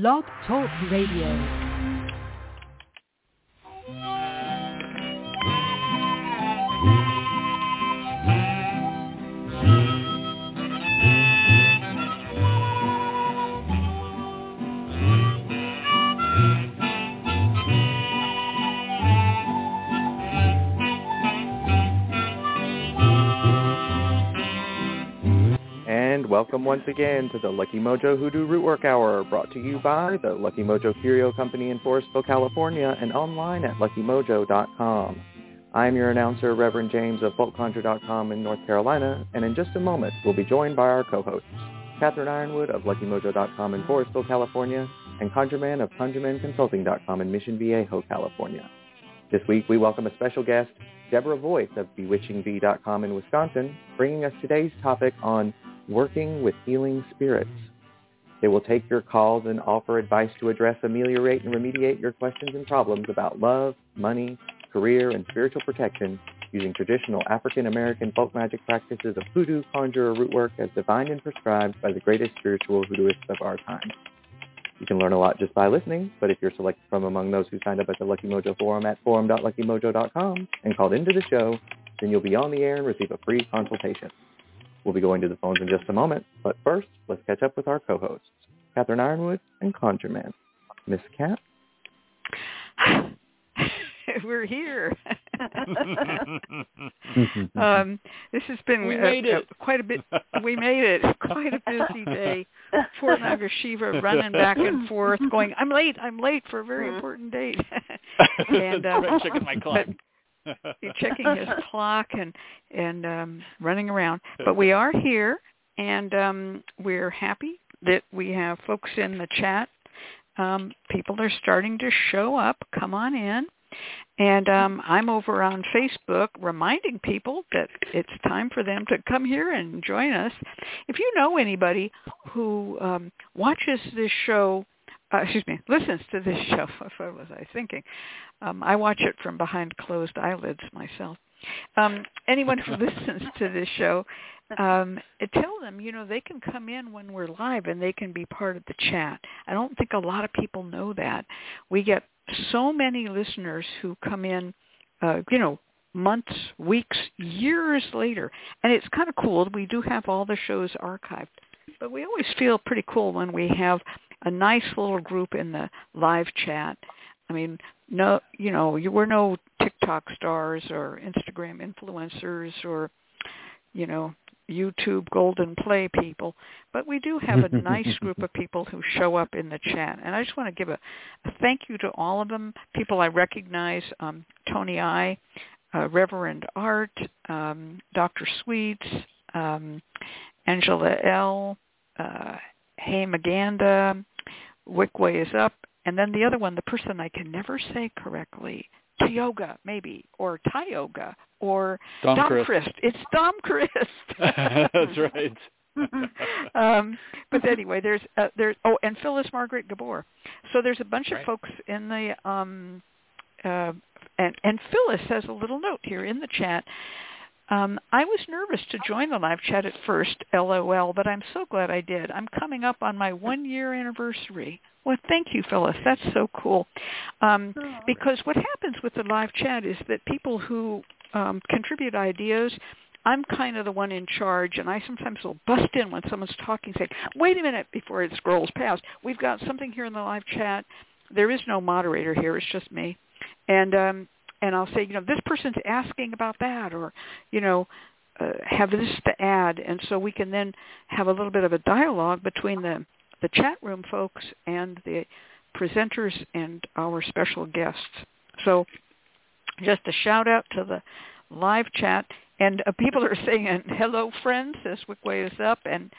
Blog Talk Radio. Welcome once again to the Lucky Mojo Hoodoo Rootwork Hour, brought to you by the Lucky Mojo Curio Company in Forestville, California, and online at luckymojo.com. I'm your announcer, Reverend James of FolkConjure.com in North Carolina, and in just a moment we'll be joined by our co-hosts, Catherine Yronwode of LuckyMojo.com in Forestville, California, and ConjureMan of ConjureManConsulting.com in Mission Viejo, California. This week we welcome a special guest, Deborah Voith of BewitchingBee.com in Wisconsin, bringing us today's topic on working with healing spirits. They will take your calls and offer advice to address, ameliorate, and remediate your questions and problems about love, money, career, and spiritual protection using traditional African-American folk magic practices of hoodoo, conjure, or root work as divined and prescribed by the greatest spiritual hoodooists of our time. You can learn a lot just by listening, but if you're selected from among those who signed up at the Lucky Mojo forum at forum.luckymojo.com and called into the show, then you'll be on the air and receive a free consultation. We'll be going to the phones in just a moment, but first, let's catch up with our co-hosts, Catherine Yronwode and Conjure Man. Miss Cat? We're here. um, this has been We uh, made uh, it. quite a bit. We made it. Quite a busy day. Poor Naga Shiva running back and forth, going, "I'm late. I'm late for a very important date." and uh, Right, checking my clock. He's checking his clock and and um, running around. But we are here, and um, we're happy that we have folks in the chat. Um, people are starting to show up. Come on in. And um, I'm over on Facebook reminding people that it's time for them to come here and join us. If you know anybody who um, watches this show, uh, excuse me, listens to this show, what was I thinking? Um, I watch it from behind closed eyelids myself. Um, anyone who listens to this show, um, tell them, you know, they can come in when we're live and they can be part of the chat. I don't think a lot of people know that. We get so many listeners who come in, uh, you know, months, weeks, years later. And it's kind of cool. We do have all the shows archived. But we always feel pretty cool when we have a nice little group in the live chat. I mean, no, you know, you we're no TikTok stars or Instagram influencers or, you know, YouTube golden play people, but we do have a nice group of people who show up in the chat. And I just want to give a, a thank you to all of them, people I recognize, um, Tony I, uh, Reverend Art, um, Dr. Sweets, um, Angela L., uh, Hey Maganda, Wickway is up, and then the other one, the person I can never say correctly, Tioga maybe, or Tioga, or Dom Christ. Christ. It's Dom Christ. That's right. um, but anyway, there's uh, there's oh, and Phyllis Margaret Gabor. So there's a bunch Right. of folks in the um, uh, and and Phyllis has a little note here in the chat. Um, I was nervous to join the live chat at first, LOL, but I'm so glad I did. I'm coming up on my one year anniversary. Well, thank you, Phyllis. That's so cool. Um, because what happens with the live chat is that people who um, contribute ideas, I'm kind of the one in charge, and I sometimes will bust in when someone's talking, say, "Wait a minute!" before it scrolls past. We've got something here in the live chat. There is no moderator here; it's just me, and um, and I'll say, you know, this person's asking about that, or you know, uh, have this to add, and so we can then have a little bit of a dialogue between the the chat room folks and the presenters and our special guests. So just a shout out to the live chat. And uh, people are saying, hello, friends, says Wickway is up. And,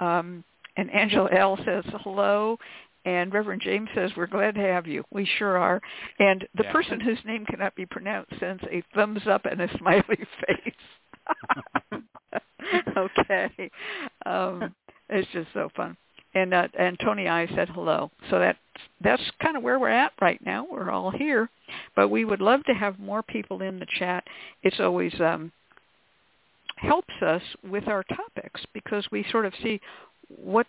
um, and Angela L. says hello. And Reverend James says, we're glad to have you. We sure are. And the Yeah. person whose name cannot be pronounced sends a thumbs up and a smiley face. okay. Um, it's just so fun. And uh, and Tony I said hello. So that's that's kind of where we're at right now. We're all here, but we would love to have more people in the chat. It's always um, helps us with our topics because we sort of see what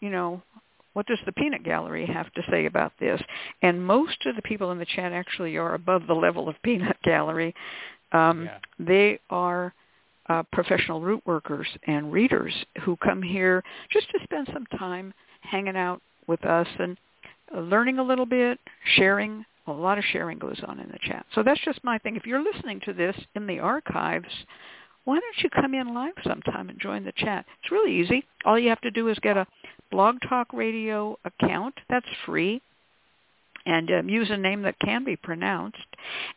you know what does the peanut gallery have to say about this? And most of the people in the chat actually are above the level of peanut gallery. Um, Yeah. They are uh, professional root workers and readers who come here just to spend some time hanging out with us and learning a little bit, sharing. A lot of sharing goes on in the chat. So that's just my thing. If you're listening to this in the archives, why don't you come in live sometime and join the chat? It's really easy. All you have to do is get a Blog Talk Radio account. That's free. And um, use a name that can be pronounced,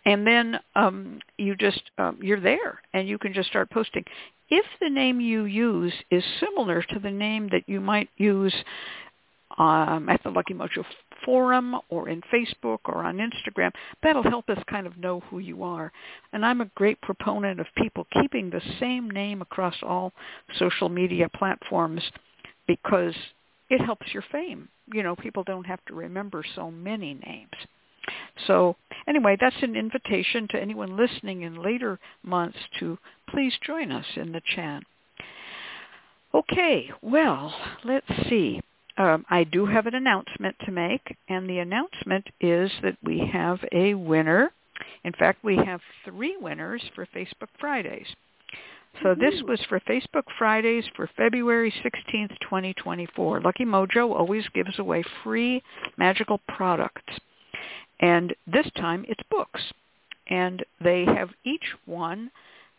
and then um, you just um, you're there, and you can just start posting. If the name you use is similar to the name that you might use um, at the Lucky Mojo forum or in Facebook or on Instagram, that'll help us kind of know who you are. And I'm a great proponent of people keeping the same name across all social media platforms because it helps your fame. You know, people don't have to remember so many names. So anyway, that's an invitation to anyone listening in later months to please join us in the chat. Okay, well, let's see. Um, I do have an announcement to make, and the announcement is that we have a winner. In fact, we have three winners for Facebook Fridays. So this was for Facebook Fridays for February 16th, 2024. Lucky Mojo always gives away free magical products. And this time it's books. And they have each won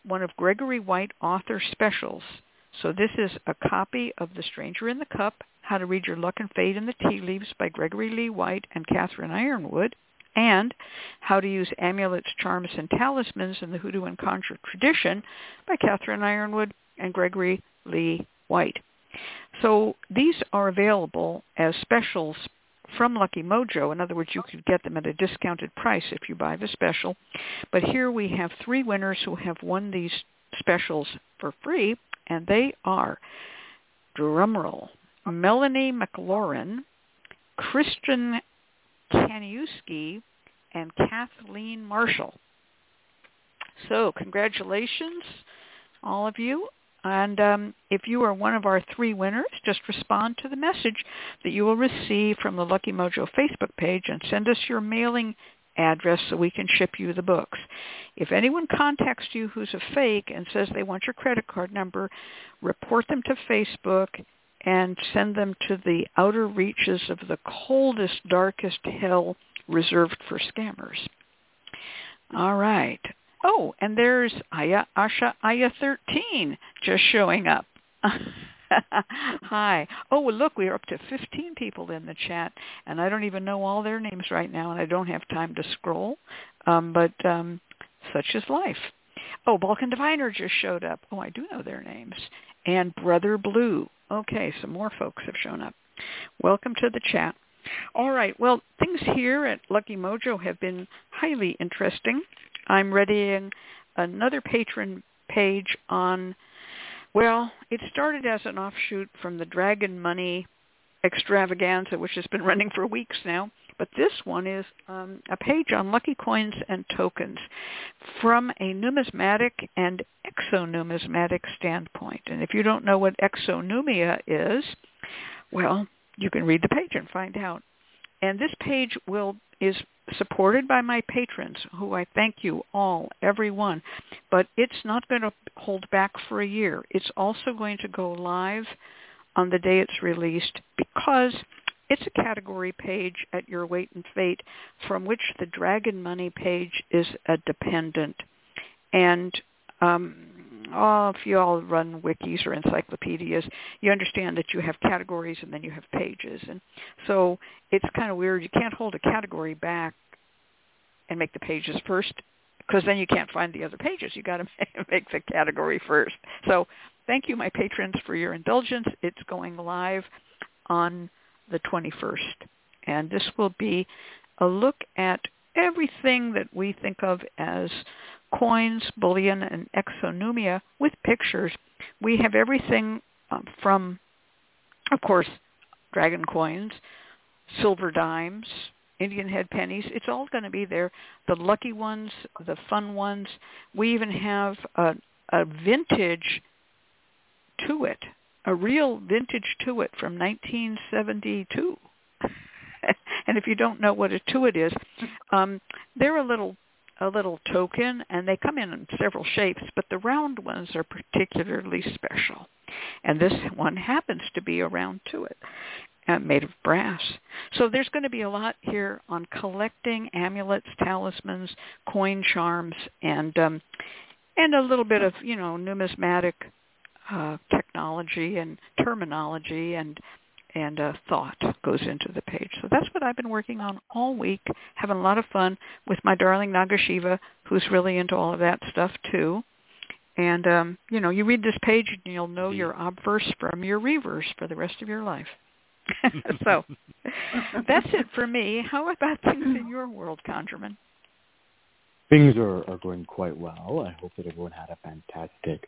one of Gregory White author specials. So this is a copy of The Stranger in the Cup, How to Read Your Luck and Fate in the Tea Leaves by Gregory Lee White and Catherine Yronwode, and How to Use Amulets, Charms, and Talismans in the Hoodoo and Conjure Tradition by Catherine Yronwode and Gregory Lee White. So these are available as specials from Lucky Mojo. In other words, you could get them at a discounted price if you buy the special. But here we have three winners who have won these specials for free, and they are, drumroll, Melanie McLaurin, Christian Kaniewski, and Kathleen Marshall. So congratulations, all of you. And um, if you are one of our three winners, just respond to the message that you will receive from the Lucky Mojo Facebook page and send us your mailing address so we can ship you the books. If anyone contacts you who's a fake and says they want your credit card number, report them to Facebook and send them to the outer reaches of the coldest, darkest hell reserved for scammers. All right. Oh, and there's Aya Asha Aya 13 just showing up. Hi. Oh, well, look, we're up to 15 people in the chat, and I don't even know all their names right now, and I don't have time to scroll. Um, but um, such is life. Oh, Balkan Diviner just showed up. Oh, I do know their names. And Brother Blue. Okay, some more folks have shown up. Welcome to the chat. All right. Well, things here at Lucky Mojo have been highly interesting. I'm readying another patron page on, well, it started as an offshoot from the Dragon Money extravaganza, which has been running for weeks now. But this one is um, a page on lucky coins and tokens from a numismatic and exonumismatic standpoint. And if you don't know what exonumia is, well, you can read the page and find out. And this page will is supported by my patrons, who I thank you all, every one. But it's not going to hold back for a year. It's also going to go live on the day it's released because it's a category page at your weight and fate from which the Dragon Money page is a dependent. And um, oh, if you all run wikis or encyclopedias, you understand that you have categories and then you have pages. And so it's kind of weird. You can't hold a category back and make the pages first because then you can't find the other pages. You got to make the category first. So thank you, my patrons, for your indulgence. It's going live on the 21st. And this will be a look at everything that we think of as coins, bullion, and exonumia with pictures. We have everything um, from, of course, dragon coins, silver dimes, Indian head pennies. It's all going to be there. The lucky ones, the fun ones. We even have a, a vintage to it a real vintage Tuit from 1972. and if you don't know what a Tuit is, um, they're a little a little token, and they come in several shapes, but the round ones are particularly special. And this one happens to be a round it, uh, made of brass. So there's going to be a lot here on collecting amulets, talismans, coin charms, and um, and a little bit of you know numismatic uh, technology and terminology and and uh, thought goes into the page. So that's what I've been working on all week, having a lot of fun with my darling Nagasiva, who's really into all of that stuff too. And um, you know, you read this page and you'll know your obverse from your reverse for the rest of your life. so that's it for me. How about things in your world, ConjureMan? Things are, are going quite well. I hope that everyone had a fantastic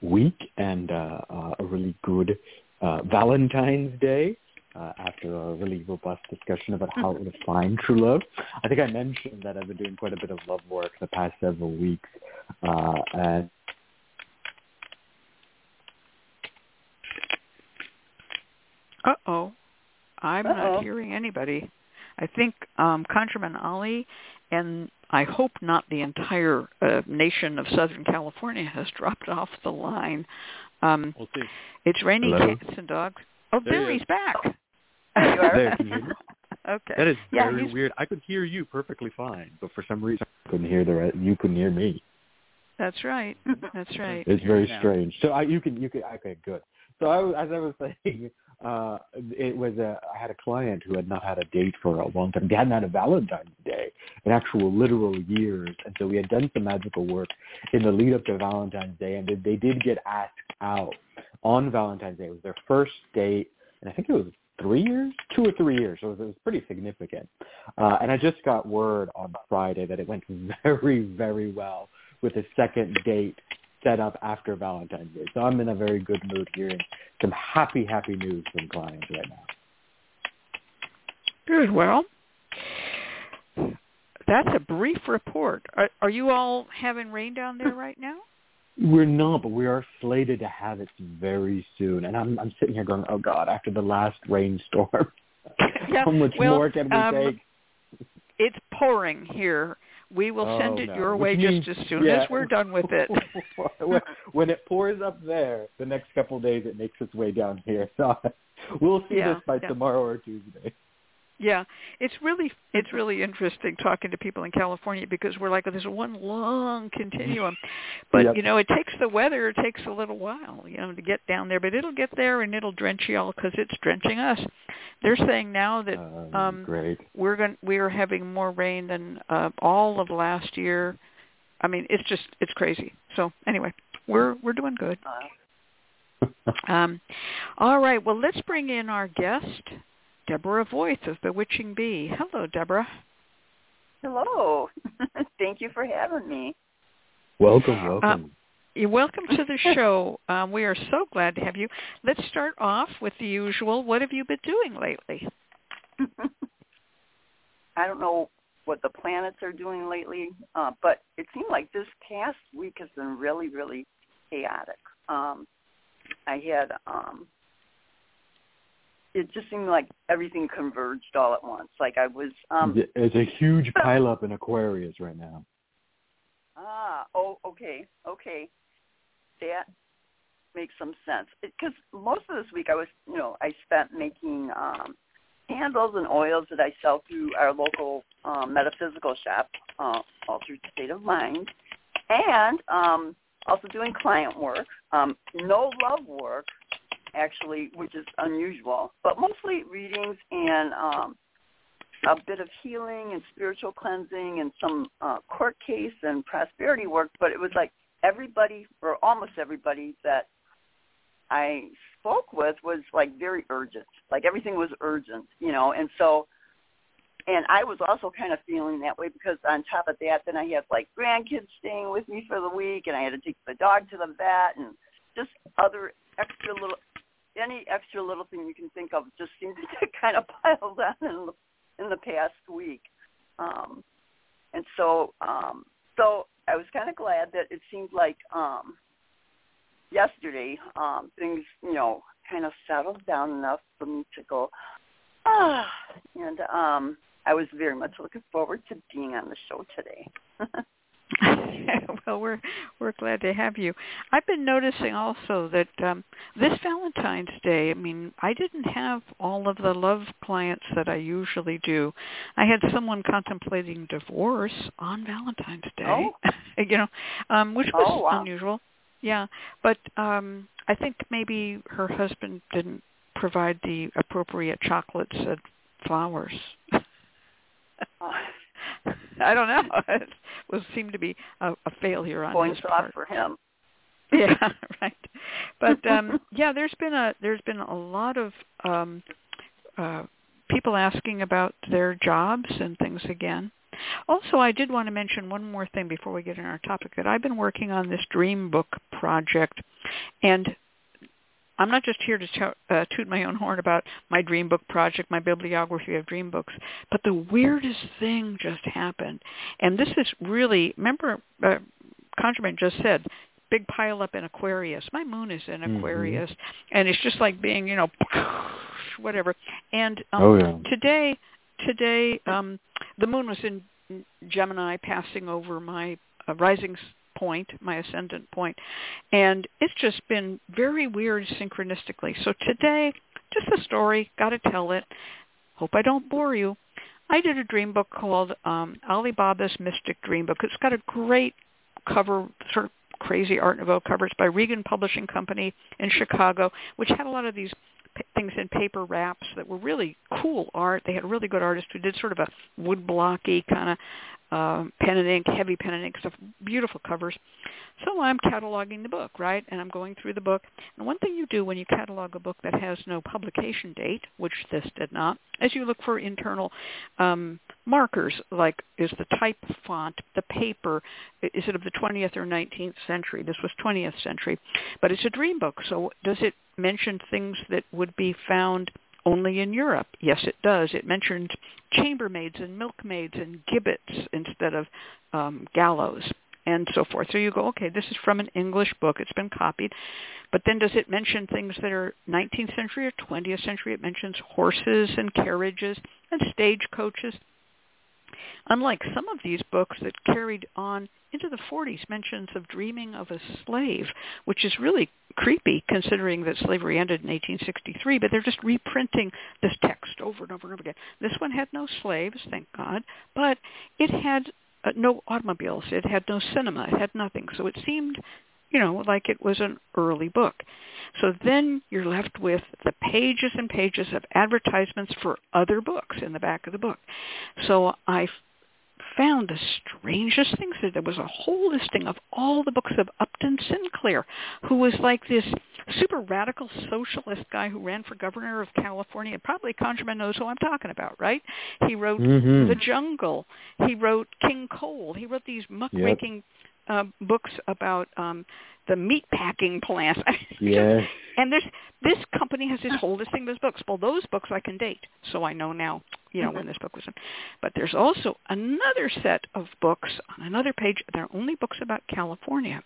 week and uh, uh, a really good uh, Valentine's Day. Uh, after a really robust discussion about how to find true love. I think I mentioned that I've been doing quite a bit of love work the past several weeks, uh, and Uh-oh. I'm Uh-oh. not hearing anybody. I think um, ConjureMan Ali and I hope not the entire uh, nation of Southern California has dropped off the line. Um, we'll see. it's raining Hello? cats and dogs. Oh, There there he he's back. There you are. There, can you hear me? okay. That is Yeah, very he's- weird. I could hear you perfectly fine, but for some reason I couldn't hear the re- you couldn't hear me. That's right. That's right. It's very strange. So I, you can you can okay good. So I, as I was saying, uh, it was a I had a client who had not had a date for a long time. They hadn't had a Valentine's Day in actual literal years, and so we had done some magical work in the lead up to Valentine's Day, and they, they did get asked out on Valentine's Day. It was their first date, and I think it was three years, two or three years. So it was, it was pretty significant. Uh, and I just got word on Friday that it went very, very well with a second date set up after Valentine's Day. So I'm in a very good mood hearing some happy, happy news from clients right now. Good. Well, that's a brief report. Are, are you all having rain down there right now? We're not, but we are slated to have it very soon. And I'm I'm sitting here going, oh God, after the last rainstorm, Yeah, how much well, more can we um, take? It's pouring here. We will oh, send Oh, it no. your Which way means- just as soon yeah. as we're done with it. when, when it pours up there, the next couple of days it makes its way down here. So we'll see Yeah, this by yeah. tomorrow or Tuesday. Yeah, it's really it's really interesting talking to people in California because we're like this one long continuum, but Yep. you know it takes the weather it takes a little while you know to get down there, but it'll get there and it'll drench y'all because it's drenching us. They're saying now that Um, um, great. we're going we are having more rain than uh, all of last year. I mean it's just it's crazy. So anyway, we're we're doing good. Um, all right, well let's bring in our guest. Deborah Voith of Bewitching Bee. Hello, Deborah. Hello. Thank you for having me. welcome, welcome. You're welcome to the show. Um, we are so glad to have you. Let's start off with the usual. What have you been doing lately? I don't know what the planets are doing lately, uh, but it seemed like this past week has been really, really chaotic. Um, I had, um, it just seemed like everything converged all at once. Like I was, um, There's a huge pileup in Aquarius right now. Ah, oh, okay, okay. That makes some sense. Because most of this week I was, you know, I spent making um, candles and oils that I sell through our local um, metaphysical shop, uh, Altered State of Mind, and um, also doing client work. Um, no love work, actually, which is unusual, but mostly readings and um, a bit of healing and spiritual cleansing and some uh, court case and prosperity work, but it was like everybody or almost everybody that I spoke with was like very urgent. Like everything was urgent, you know, and so and I was also kind of feeling that way because on top of that then I had like grandkids staying with me for the week and I had to take the dog to the vet and just other extra little any extra little thing you can think of just seemed to kind of piled on in the in the past week. Um, and so, um, so I was kind of glad that it seemed like um, yesterday um, things, you know, kind of settled down enough for me to go, ah, and um, I was very much looking forward to being on the show today. well, we're we're glad to have you. I've been noticing also that um this Valentine's Day, I mean, I didn't have all of the love clients that I usually do. I had someone contemplating divorce on Valentine's Day. Oh. you know, um which was Oh, wow. unusual. Yeah, but um I think maybe her husband didn't provide the appropriate chocolates and flowers. I don't know. It was seemed to be a, a failure on Going his part. for him. Yeah, right. But um yeah, there's been a there's been a lot of um uh people asking about their jobs and things again. Also, I did want to mention one more thing before we get in our topic that I've been working on this dream book project and I'm not just here to to- uh, toot my own horn about my dream book project, my bibliography of dream books, but the weirdest thing just happened. And this is really, remember, uh, just said, big pile up in Aquarius. My moon is in Mhm. Aquarius, and it's just like being, you know, whatever. And um, Oh, yeah. today, today, um, the moon was in Gemini, passing over my uh, rising point, my ascendant point, and it's just been very weird synchronistically. So today, just a story, got to tell it. Hope I don't bore you. I did a dream book called um, Alibaba's Mystic Dream Book. It's got a great cover, sort of crazy Art Nouveau cover. It's by Regan Publishing Company in Chicago, which had a lot of these things in paper wraps that were really cool art. They had a really good artist who did sort of a wood blocky kind of um, pen and ink, heavy pen and ink stuff, beautiful covers. So I'm cataloging the book, right? And I'm going through the book. And one thing you do when you catalog a book that has no publication date, which this did not, is you look for internal um, markers, like is the type font, the paper, is it of the 20th or 19th century? This was 20th century. But it's a dream book, so does it mention things that would be found only in Europe? Yes, it does. It mentions chambermaids and milkmaids and gibbets instead of um, gallows and so forth. So you go, okay, this is from an English book. It's been copied. But then does it mention things that are 19th century or 20th century? It mentions horses and carriages and stagecoaches. Unlike some of these books that carried on into the 40s mentions of dreaming of a slave, which is really creepy considering that slavery ended in 1863, but they're just reprinting this text over and over and over again. This one had no slaves, thank God, but it had uh, no automobiles. It had no cinema. It had nothing. So it seemed, you know, like it was an early book. So then you're left with the pages and pages of advertisements for other books in the back of the book. So I found the strangest things. That there was a whole listing of all the books of Upton Sinclair, who was like this super radical socialist guy who ran for governor of California. Probably ConjureMan knows who I'm talking about, right? He wrote Mhm. The Jungle. He wrote King Cole. He wrote these muckraking uh, books about um, the meat packing plants. Yes. And there's this company has this whole listing of his books. Well, those books I can date, so I know now, you know, when this book was in. But there's also another set of books on another page. They're only books about California,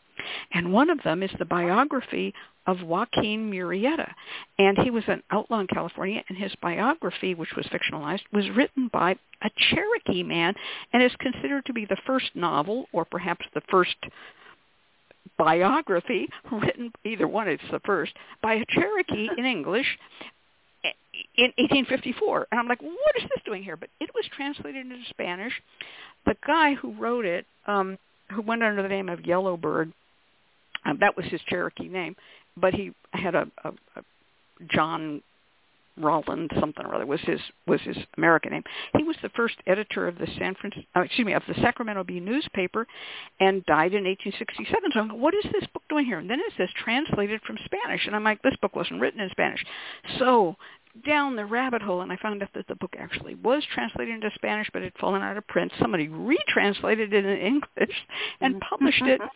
and one of them is the biography of Joaquin Murrieta, and he was an outlaw in California. And his biography, which was fictionalized, was written by a Cherokee man, and is considered to be the first novel, or perhaps the first biography written either one it's the first by a cherokee in english in 1854 and i'm like what is this doing here? But it was translated into spanish. The guy who wrote it um who went under the name of yellowbird um, that was his cherokee name but he had a, a, a john Rollin something or other was his was his American name. He was the first editor of the San Francisco, uh, excuse me, of the Sacramento Bee newspaper, and died in 1867. So I'm what is this book doing here? And then it says translated from Spanish, and I'm like, this book wasn't written in Spanish. So down the rabbit hole, and I found out that the book actually was translated into Spanish, but had fallen out of print. Somebody retranslated it in English mm-hmm. and published it. Mm-hmm.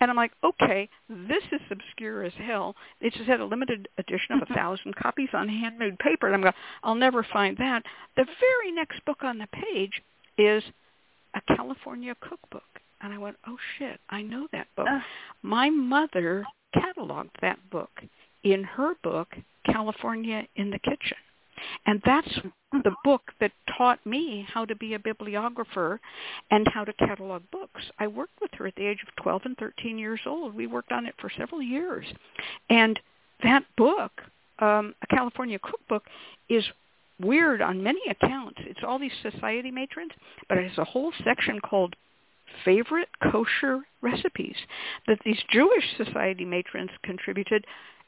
And I'm like, okay, this is obscure as hell. It just had a limited edition of a mm-hmm. thousand copies on handmade paper. And I'm going, I'll never find that. The very next book on the page is a California cookbook. And I went, oh shit, I know that book. Uh. My mother cataloged that book in her book, California in the Kitchen. And that's the book that taught me how to be a bibliographer and how to catalog books. I worked with her at the age of 12 and 13 years old. We worked on it for several years. And that book, um, A California Cookbook, is weird on many accounts. It's all these society matrons, but it has a whole section called favorite kosher recipes that these Jewish society matrons contributed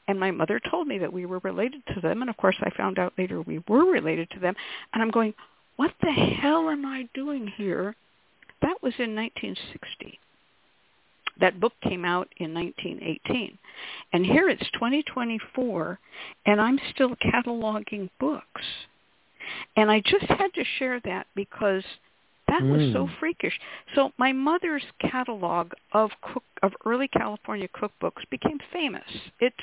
and my mother told me that we were related to them and of course I found out later we were related to them and I'm going what the hell am I doing here that was in 1960 that book came out in 1918 and here it's 2024 and I'm still cataloging books and I just had to share that because that mm. was so hmm. freakish. So my mother's catalog of cook of early California cookbooks became famous. It's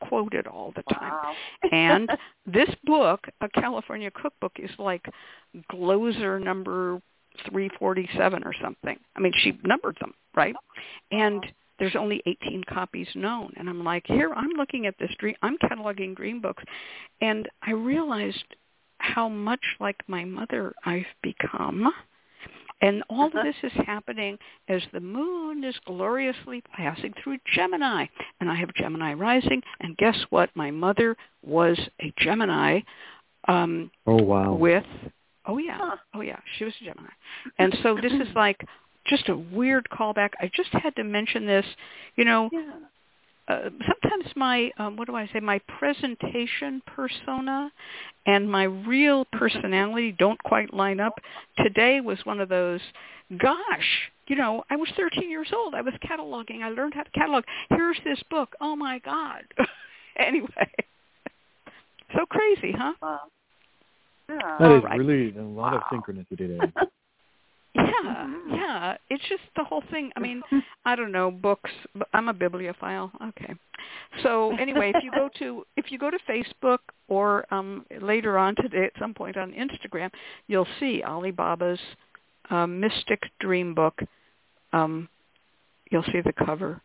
quoted all the time. Wow. and this book, a California cookbook, is like Glozer number 347 or something. I mean, she numbered them, right? And there's only 18 copies known. And I'm like, here, I'm looking at this dream, I'm cataloging dream books. And I realized how much like my mother I've become and all of uh-huh. this is happening as the moon is gloriously passing through Gemini. And I have Gemini rising. And guess what? My mother was a Gemini. Um, oh, wow. With, oh, yeah. Oh, yeah. She was a Gemini. And so this is like just a weird callback. I just had to mention this. You know, yeah uh, sometimes my um, what do I say my presentation persona and my real personality don't quite line up. Today was one of those. Gosh, you know, I was 13 years old. I was cataloging. I learned how to catalog. Here's this book. Oh my God. anyway, so crazy, huh? Wow. Yeah. That is right. really a lot wow. of synchronicity today. Yeah, yeah. It's just the whole thing. I mean, I don't know books. I'm a bibliophile. Okay. So anyway, if you go to if you go to Facebook or um, later on today at some point on Instagram, you'll see Alibaba's uh, Mystic Dream Book. Um, you'll see the cover.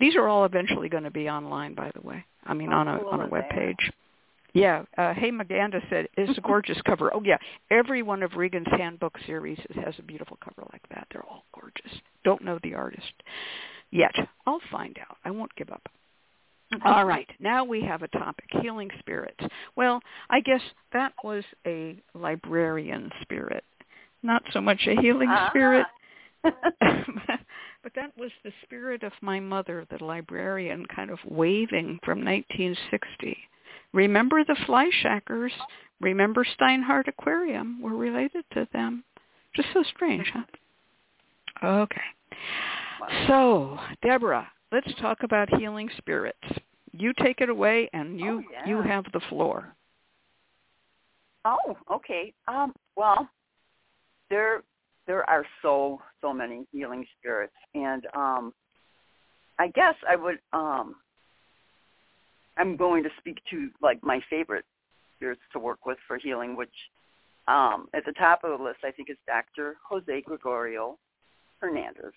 These are all eventually going to be online, by the way. I mean, on a on a web page. Yeah, uh, Hey Maganda said it's a gorgeous cover. Oh yeah, every one of Regan's handbook series has a beautiful cover like that. They're all gorgeous. Don't know the artist yet. I'll find out. I won't give up. All right, now we have a topic, healing spirits. Well, I guess that was a librarian spirit, not so much a healing uh-huh. spirit. but that was the spirit of my mother, the librarian, kind of waving from 1960 Remember the Fleischhackers. Remember Steinhardt Aquarium. We're related to them. Just so strange, huh? Okay. So, Deborah, let's talk about healing spirits. You take it away, and you oh, yeah. you have the floor. Oh, okay. Um, well, there there are so so many healing spirits, and um, I guess I would um, I'm going to speak to like my favorite spirits to work with for healing, which um, at the top of the list I think is Dr. Jose Gregorio Hernandez.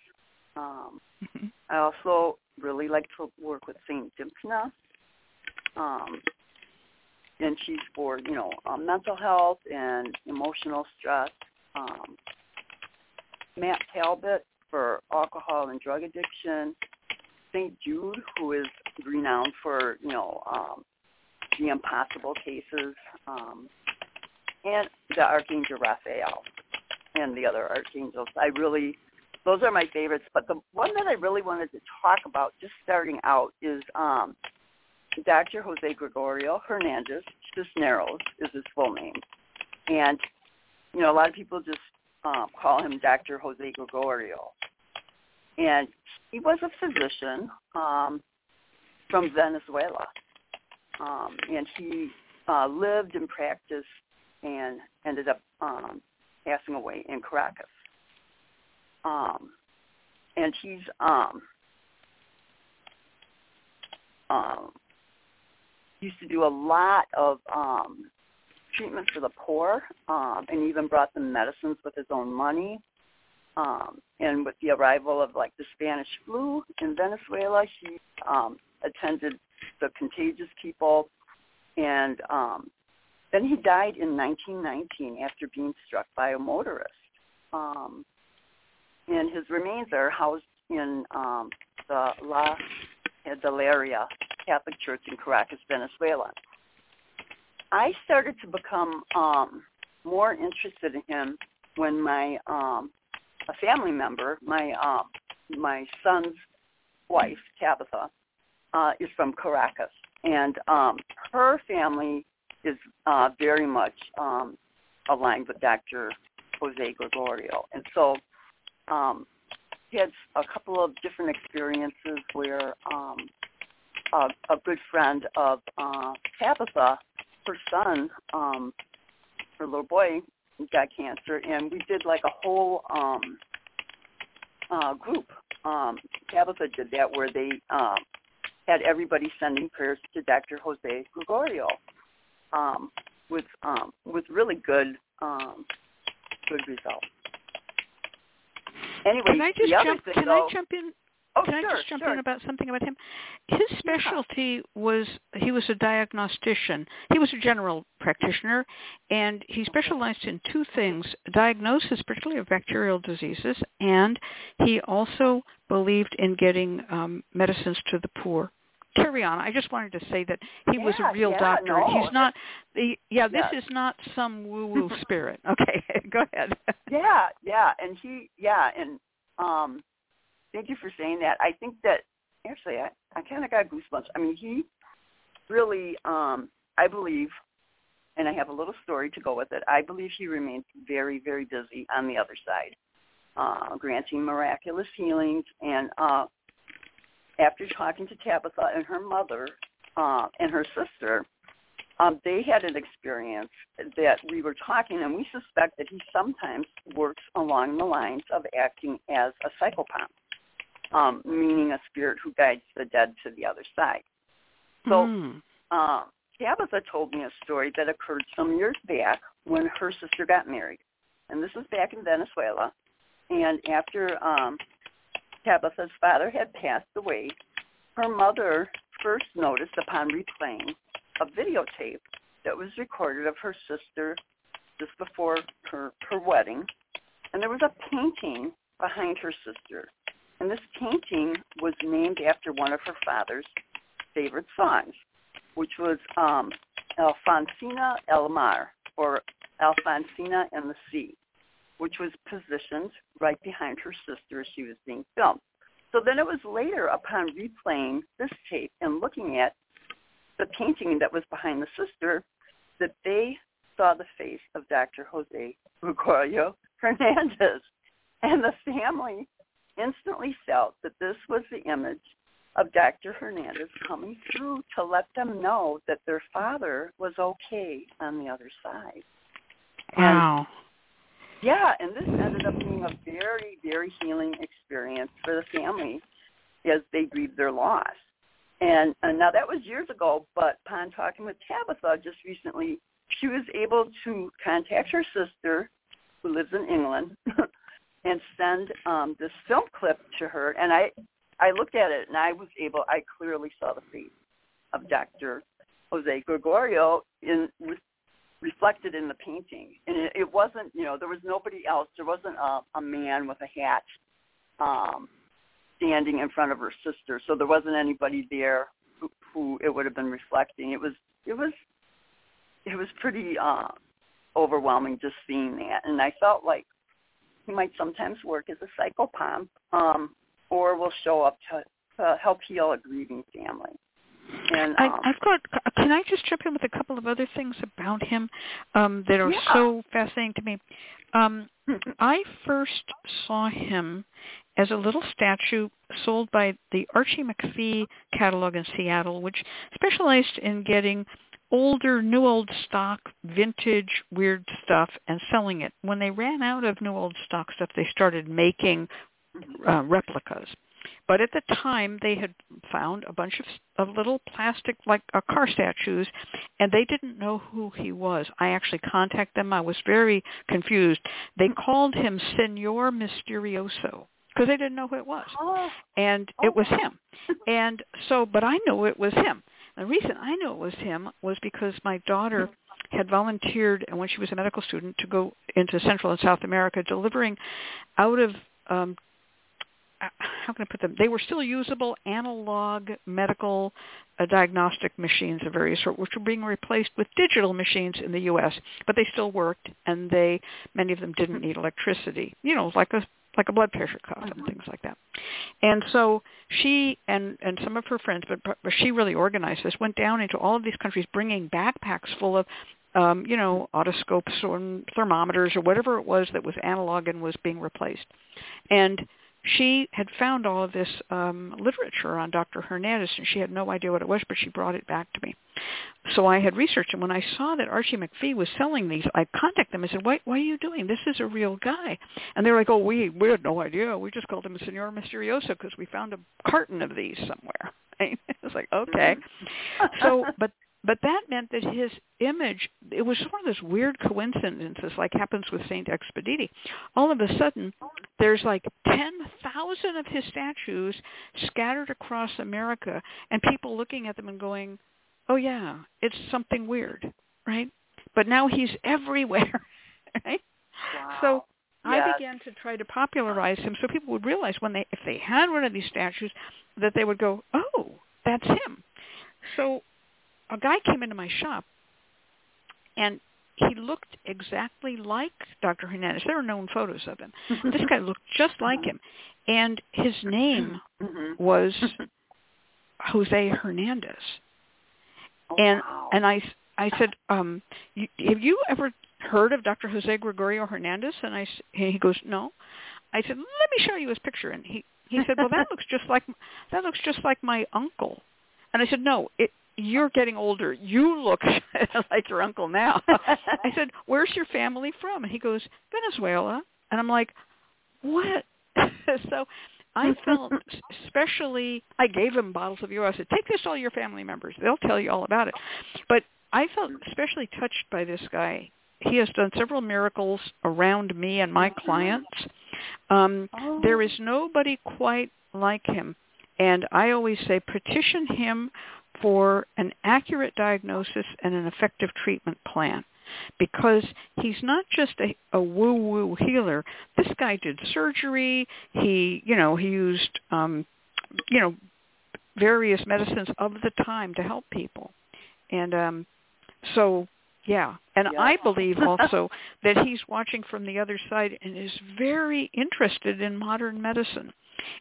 Um, mm-hmm. I also really like to work with Saint Dymphna, um, and she's for you know um, mental health and emotional stress. Um, Matt Talbot for alcohol and drug addiction. St. Jude, who is renowned for, you know, um, the impossible cases, um, and the Archangel Raphael and the other archangels. I really, those are my favorites. But the one that I really wanted to talk about, just starting out, is um, Dr. Jose Gregorio Hernandez Cisneros is his full name, and you know a lot of people just um, call him Dr. Jose Gregorio, and he was a physician um, from Venezuela, um, and he uh, lived and practiced and ended up um, passing away in Caracas. Um, and he's um, um, used to do a lot of um, treatment for the poor, um, and even brought them medicines with his own money. Um, and with the arrival of like the Spanish flu in Venezuela, he um, attended the contagious people, and um, then he died in 1919 after being struck by a motorist. Um, and his remains are housed in um, the La Candelaria Catholic Church in Caracas, Venezuela. I started to become um, more interested in him when my um, a family member, my um, my son's wife, Tabitha, uh, is from Caracas, and um, her family is uh, very much um, aligned with Dr. Jose Gregorio, and so um, he had a couple of different experiences where um, a, a good friend of uh, Tabitha, her son, um, her little boy, got cancer, and we did like a whole um, uh, group. Um, Tabitha did that where they um, had everybody sending prayers to Dr. Jose Gregorio um, with um, with really good um, good results. Anyway, can I just jump? thing, Can though, I jump in? Oh, Can sure, I just jump sure. in about something about him? His specialty was he was a diagnostician. He was a general practitioner, and he specialized in two things: diagnosis, particularly of bacterial diseases, and he also believed in getting um, medicines to the poor. Carry on. I just wanted to say that he was a real yeah, doctor. no, He's not. The, yeah, this is not some woo-woo spirit. Okay, go ahead. Yeah, yeah, and he, yeah, and um, thank you for saying that. I think that actually, I, I kind of got goosebumps. I mean, he really, um, I believe, and I have a little story to go with it. I believe he remains very, very busy on the other side, uh, granting miraculous healings. And uh, after talking to Tabitha and her mother uh, and her sister, um, they had an experience that we were talking, and we suspect that he sometimes works along the lines of acting as a psychopomp, um, meaning a spirit who guides the dead to the other side. So Mm. uh, Tabitha told me a story that occurred some years back when her sister got married, and this was back in Venezuela. And after um, Tabitha's father had passed away, her mother first noticed upon replaying a videotape that was recorded of her sister just before her, her wedding. And there was a painting behind her sister. And this painting was named after one of her father's favorite songs, which was um, Alfonsina El Mar, or Alfonsina and the Sea, which was positioned right behind her sister as she was being filmed. So then it was later, upon replaying this tape and looking at the painting that was behind the sister, that they saw the face of Dr. Jose Gregorio Hernandez. And the family instantly felt that this was the image of Dr. Hernandez coming through to let them know that their father was okay on the other side. And Wow. yeah, and this ended up being a very, very healing experience for the family as they grieved their loss. And, and now that was years ago, but upon talking with Tabitha just recently, she was able to contact her sister, who lives in England, and send um, this film clip to her. And I, I looked at it, and I was able, I clearly saw the face of Dr. Jose Gregorio in re- reflected in the painting. And it, it wasn't, you know, there was nobody else. There wasn't a, a man with a hat um, standing in front of her sister. So there wasn't anybody there who, who it would have been reflecting. It was, it was, it was pretty uh, overwhelming just seeing that. And I felt like he might sometimes work as a psychopomp um, or will show up to, to help heal a grieving family. And I, um, I've got. Can I just jump in with a couple of other things about him um, that are Yeah. so fascinating to me? Um, I first saw him as a little statue sold by the Archie McPhee catalog in Seattle, which specialized in getting older, new old stock, vintage, weird stuff and selling it. When they ran out of new old stock stuff, they started making uh, replicas. But at the time, they had found a bunch of, of little plastic, like uh, car statues, and they didn't know who he was. I actually contacted them. I was very confused. They called him Senor Misterioso because they didn't know who it was oh, and Oh, it was him. And so, but I knew it was him. The reason I knew it was him was because my daughter had volunteered when she was a medical student to go into Central and South America delivering out of um how can I put them? They were still usable analog medical uh, diagnostic machines of various sort, which were being replaced with digital machines in the U.S. But they still worked, and they many of them didn't need electricity. You know, like a like a blood pressure cuff and things like that. And so she and and some of her friends, but, but she really organized this, went down into all of these countries, bringing backpacks full of um, you know, otoscopes or thermometers or whatever it was that was analog and was being replaced. And she had found all of this um, literature on Dr. Hernandez, and she had no idea what it was, but she brought it back to me. So I had researched, and when I saw that Archie McPhee was selling these, I contacted them. I said, "Why, why are you doing? This is a real guy." And they were like, "Oh, we we had no idea. We just called him Senor Misterioso because we found a carton of these somewhere." I was like, "Okay." so, but but that meant that his image, it was one of those weird coincidences like happens with St. Expediti. All of a sudden, there's like 10,000 of his statues scattered across America and people looking at them and going, oh yeah, it's something weird, right? But now he's everywhere, right? Wow. So I began to try to popularize him so people would realize when they, if they had one of these statues, that they would go, oh, that's him. So a guy came into my shop and he looked exactly like Dr. Hernandez. There are known photos of him. This guy looked just like him. And his name Mhm. was Jose Hernandez. Oh, And wow. and I I said, um, you, have you ever heard of Dr. Jose Gregorio Hernandez? And I and he goes, no. I said, let me show you his picture. And he he said, well, that looks just like that looks just like my uncle. And I said, no, it you're getting older. You look like your uncle now. I said, where's your family from? And he goes, Venezuela. And I'm like, what? so I felt especially, I gave him bottles of euro. I said, take this to all your family members. They'll tell you all about it. But I felt especially touched by this guy. He has done several miracles around me and my clients. Um, Oh. there is nobody quite like him. And I always say petition him for an accurate diagnosis and an effective treatment plan because he's not just a, a woo-woo healer. This guy did surgery. He, you know, he used, um, you know, various medicines of the time to help people. And um, so, yeah. And Yeah. I believe also that he's watching from the other side and is very interested in modern medicine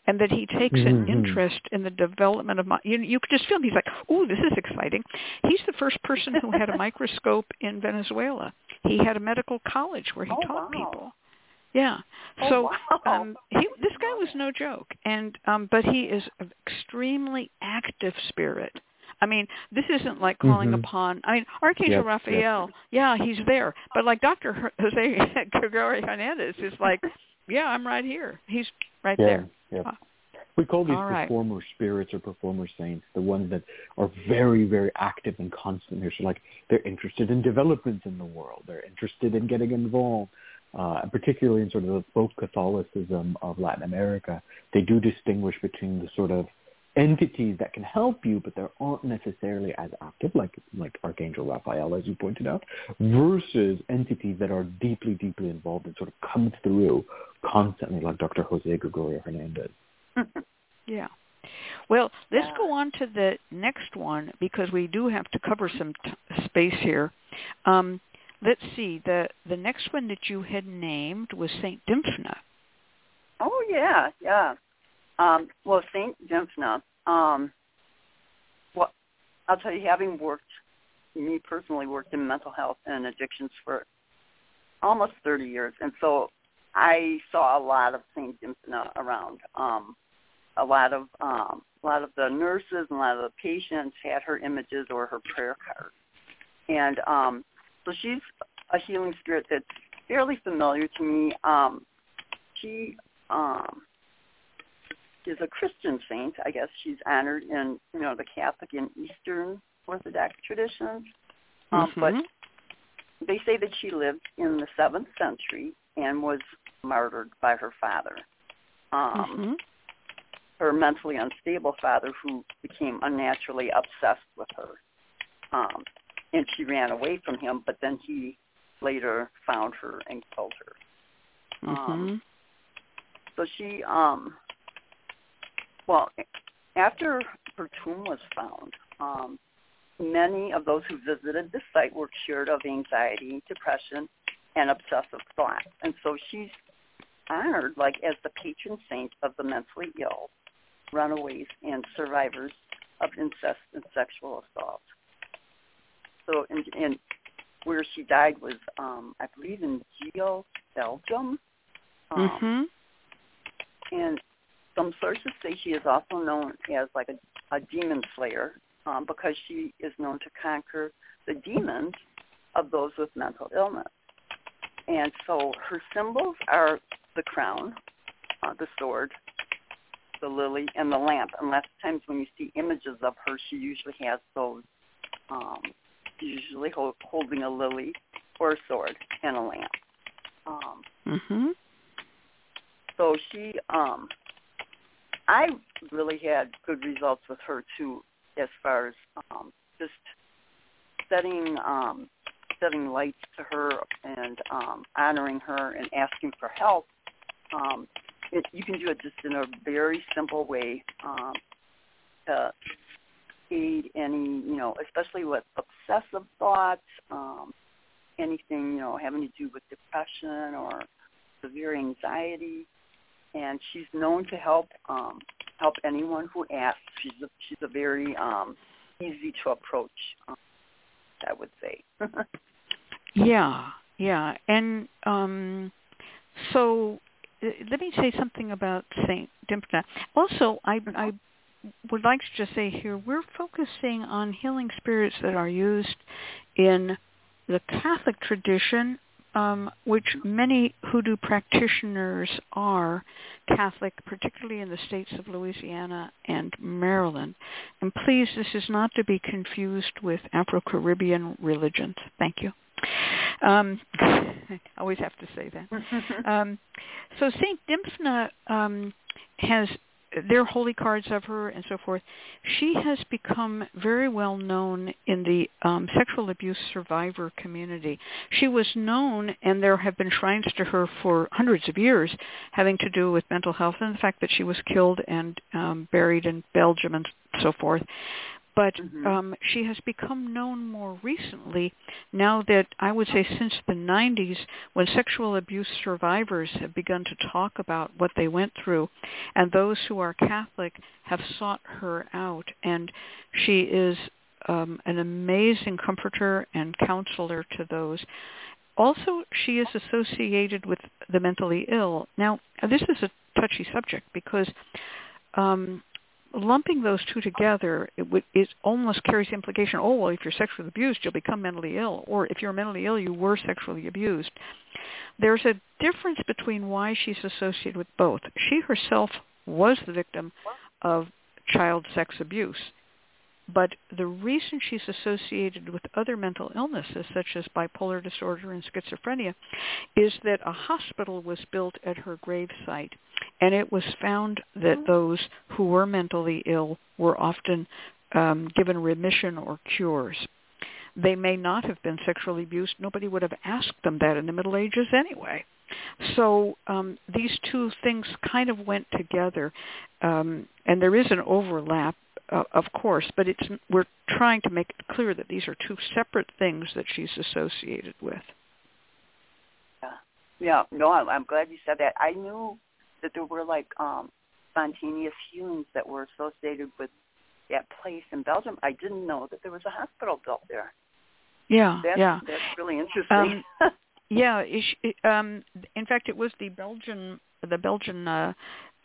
and that he takes an Mhm. interest in the development of my you, you could just feel him he's like oh this is exciting he's the first person who had a microscope in venezuela he had a medical college where he Oh, taught wow. people yeah Oh, so wow. um he this guy was no joke and um but he is an extremely active spirit I mean, this isn't like calling Mhm. upon. I mean, Archangel Yep, yep. Raphael, yeah, he's there. But like Dr. Jose Gregorio Hernandez is like, yeah, I'm right here. He's right Yeah, there. Yeah. Uh, We call these all right. performer spirits or performer saints, the ones that are very, very active and constant. So like they're interested in developments in the world. They're interested in getting involved. Uh, particularly in sort of the folk Catholicism of Latin America, they do distinguish between the sort of entities that can help you, but they aren't necessarily as active, like like Archangel Raphael, as you pointed out, versus entities that are deeply, deeply involved and sort of come through constantly, like Dr. Jose Gregorio Hernandez. Yeah. Well, let's go on to the next one because we do have to cover some t- space here. Um, let's see. The the next one that you had named was Saint Dymphna. Oh yeah, yeah. Um, well, Saint Dymphna. Um, well, I'll tell you, having worked, me personally worked in mental health and addictions for almost 30 years, and so I saw a lot of Saint Dymphna around. Um, a lot of um, a lot of the nurses and a lot of the patients had her images or her prayer cards, and um, so she's a healing spirit that's fairly familiar to me. Um, she um, is a Christian saint. I guess she's honored in you know the Catholic and Eastern Orthodox traditions. Um, But Mhm. they say that she lived in the seventh century and was martyred by her father. Um, Mhm. her mentally unstable father who became unnaturally obsessed with her. Um, and she ran away from him, but then he later found her and killed her. Mm-hmm. Um, so she, um, well, after her tomb was found, um, many of those who visited the site were cured of anxiety, depression, and obsessive thoughts. And so she's honored like as the patron saint of the mentally ill, runaways, and survivors of incest and sexual assault. So, and, and where she died was, um, I believe, in Geel, Belgium. Um, mhm. And some sources say she is also known as like a, a demon slayer um, because she is known to conquer the demons of those with mental illness. And so her symbols are the crown, uh, the sword, the lily, and the lamp. And lots of times when you see images of her, she usually has those, um, usually hold, holding a lily or a sword and a lamp. Um, Mhm. so she um I really had good results with her too as far as um just setting um setting lights to her and um honoring her and asking for help um it, you can do it just in a very simple way um to aid any you know especially with obsessive thoughts um anything you know having to do with depression or severe anxiety and she's known to help um, help anyone who asks. She's a, she's a very um, easy to approach, um, I would say. Yeah, yeah, and um, so uh, let me say something about Saint Dymphna. Also, I, I would like to just say here we're focusing on healing spirits that are used in the Catholic tradition, um, which many hoodoo practitioners are Catholic, particularly in the states of Louisiana and Maryland. And please, this is not to be confused with Afro-Caribbean religions. Thank you. Um, I always have to say that. Um, so Saint Dymphna um, has their holy cards of her and so forth. She has become very well known in the um, sexual abuse survivor community. She was known, and there have been shrines to her for hundreds of years, having to do with mental health and the fact that she was killed and um, buried in Belgium and so forth but Mhm. um, she has become known more recently now that I would say since the 90s when sexual abuse survivors have begun to talk about what they went through and those who are Catholic have sought her out and she is um, an amazing comforter and counselor to those. Also, she is associated with the mentally ill. Now, this is a touchy subject because um, lumping those two together, it, would, it almost carries the implication, oh, well, if you're sexually abused, you'll become mentally ill. Or if you're mentally ill, you were sexually abused. There's a difference between why she's associated with both. She herself was the victim of child sex abuse. But the reason she's associated with other mental illnesses, such as bipolar disorder and schizophrenia, is that a hospital was built at her gravesite, and it was found that those who were mentally ill were often um, given remission or cures. They may not have been sexually abused. Nobody would have asked them that in the Middle Ages anyway. So um, these two things kind of went together, um, and there is an overlap uh, of course, but it's we're trying to make it clear that these are two separate things that she's associated with. yeah, yeah. No, I'm, I'm glad you said that. I knew that there were like um, spontaneous healings that were associated with that place in Belgium. I didn't know that there was a hospital built there. Yeah, That's, yeah, that's really interesting. yeah. It, um, in fact, it was the Belgian the Belgian uh,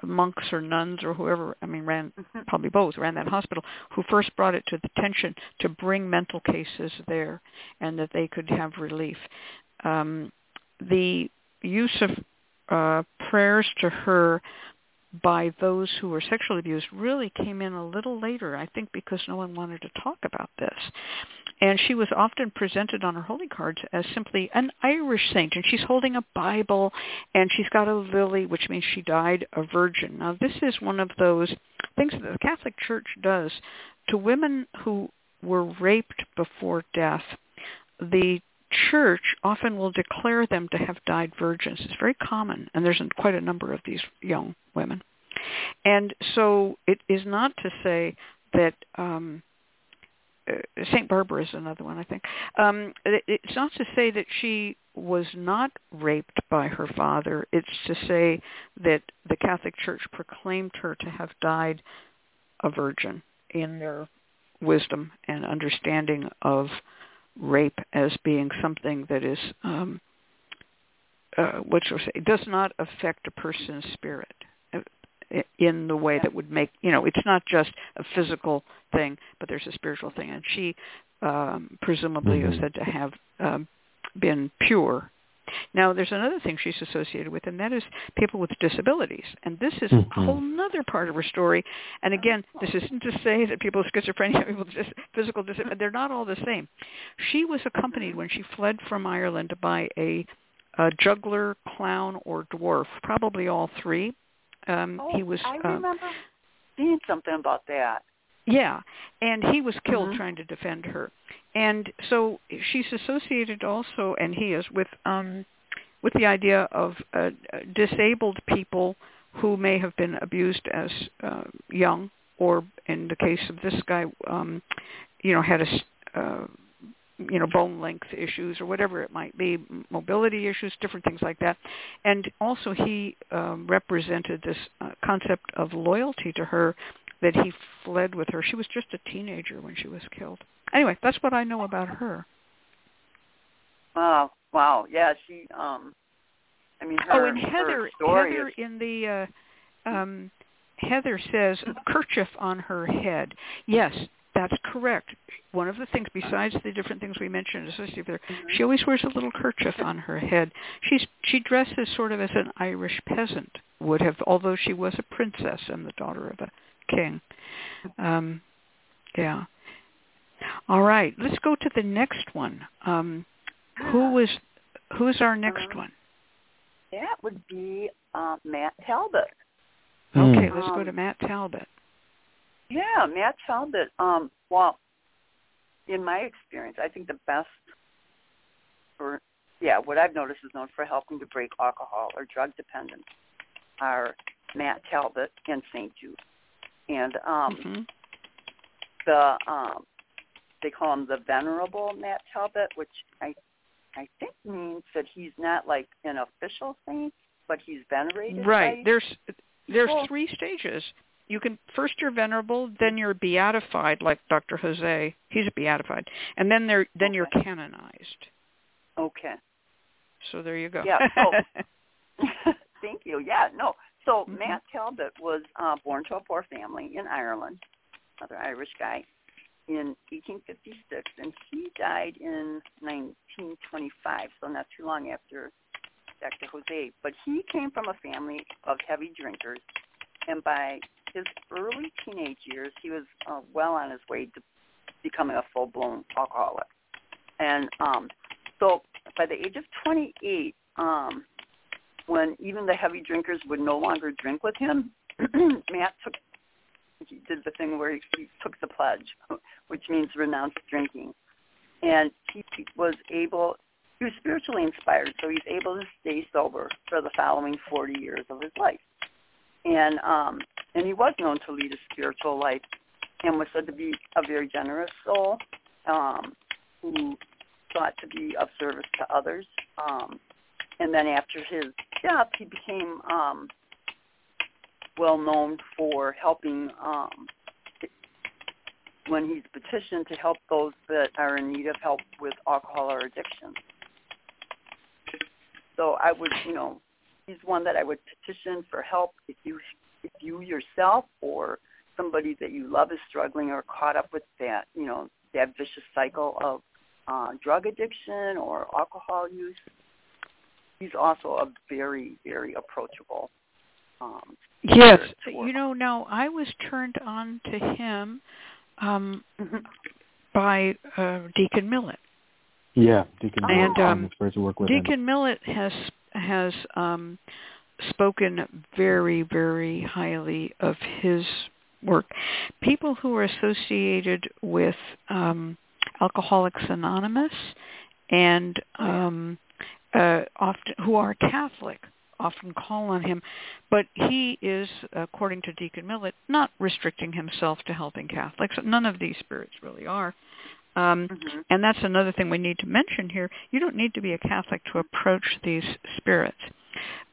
monks or nuns or whoever I mean ran Mhm. probably both ran that hospital who first brought it to the attention to bring mental cases there and that they could have relief. Um, the use of uh, prayers to her by those who were sexually abused really came in a little later, I think because no one wanted to talk about this. And she was often presented on her holy cards as simply an Irish saint. And she's holding a Bible and she's got a lily, which means she died a virgin. Now, this is one of those things that the Catholic Church does to women who were raped before death. The church often will declare them to have died virgins. It's very common, and there's quite a number of these young women. And so it is not to say that um, uh, Saint Barbara is another one, I think. Um, it, it's not to say that she was not raped by her father. It's to say that the Catholic Church proclaimed her to have died a virgin in their wisdom and understanding of rape as being something that is um, uh, what shall I say does not affect a person's spirit uh, in the way that would make you know it's not just a physical thing but there's a spiritual thing and she um, presumably mm-hmm. is said to have um, been pure now, there's another thing she's associated with, and that is people with disabilities. And this is mm-hmm. a whole other part of her story. And again, this isn't to say that people with schizophrenia, people with physical disability, they're not all the same. She was accompanied when she fled from Ireland by a, a juggler, clown, or dwarf, probably all three. Um, oh, he was. I uh, remember seeing something about that. Yeah, and he was killed mm-hmm. trying to defend her and so she's associated also, and he is with um, with the idea of uh, disabled people who may have been abused as uh, young, or in the case of this guy, um, you know, had a uh, you know bone length issues or whatever it might be, mobility issues, different things like that. And also he um, represented this uh, concept of loyalty to her that he fled with her. She was just a teenager when she was killed anyway, that's what I know about her. Wow, wow, yeah, she. um I mean, oh, her, oh, and Heather, Heather is... in the uh, um Heather says a kerchief on her head. Yes, that's correct. One of the things, besides the different things we mentioned associated with her, mm-hmm. she always wears a little kerchief on her head. She's she dresses sort of as an Irish peasant would have, although she was a princess and the daughter of a king. Um, yeah. All right, let's go to the next one. Um, who was who's our next um, one? That would be uh, Matt Talbot. Okay, let's um, go to Matt Talbot. Yeah, Matt Talbot. Um, well, in my experience, I think the best for yeah, what I've noticed is known for helping to break alcohol or drug dependence are Matt Talbot and St. Jude. And um, mm-hmm. the um, they call him the Venerable Matt Talbot, which I I think means that he's not like an official saint, but he's venerated. Right. There's there's three stages. You can first you're venerable, then you're beatified, like Dr. Jose. He's beatified, and then they're then okay. you're canonized. Okay. So there you go. Yeah. So, thank you. Yeah. No. So mm-hmm. Matt Talbot was uh, born to a poor family in Ireland, another Irish guy, in 1856, and he died in 1925, so not too long after Dr. Jose. But he came from a family of heavy drinkers, and by his early teenage years, he was uh, well on his way to becoming a full-blown alcoholic. And um, so by the age of 28, um, when even the heavy drinkers would no longer drink with him, Matt took he did the thing where he, took the pledge, which means renounced drinking. And he was able, he was spiritually inspired, so he's able to stay sober for the following 40 years of his life. And um, and he was known to lead a spiritual life, and was said to be a very generous soul, um, who sought to be of service to others. Um, and then after his death, he became um, well known for helping um, when he's petitioned to help those that are in need of help with alcohol or addiction. So I would, you know, he's one that I would petition for help if you if you yourself or somebody that you love is struggling or caught up with that, you know, that vicious cycle of uh, drug addiction or alcohol use. He's also a very, very approachable Um, Yes, spirit to work you know, now I was turned on to him um, Mhm. by uh, Deacon Millett. Yeah, Deacon And, Millett, um, the spirits who work with him. Deacon Millett has has um, spoken very, very highly of his work. People who are associated with um, Alcoholics Anonymous and um, uh, often who are Catholic often call on him, but he is, according to Deacon Millett, not restricting himself to helping Catholics. None of these spirits really are. Um, Mhm. and that's another thing we need to mention here. You don't need to be a Catholic to approach these spirits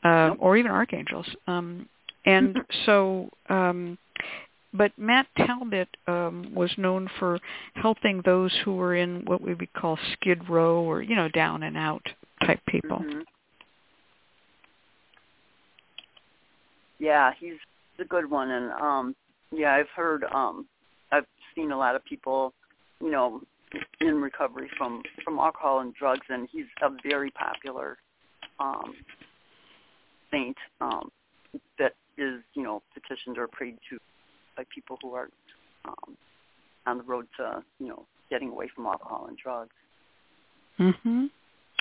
uh, Nope. or even archangels. Um, and so, um, but Matt Talbot um, was known for helping those who were in what we would call skid row or, you know, down and out type people. Mhm. Yeah, he's a good one, and um, yeah, I've heard, um, I've seen a lot of people, you know, in recovery from from alcohol and drugs, and he's a very popular um, saint um, that is, you know, petitioned or prayed to by people who are um, on the road to, you know, getting away from alcohol and drugs. Mhm.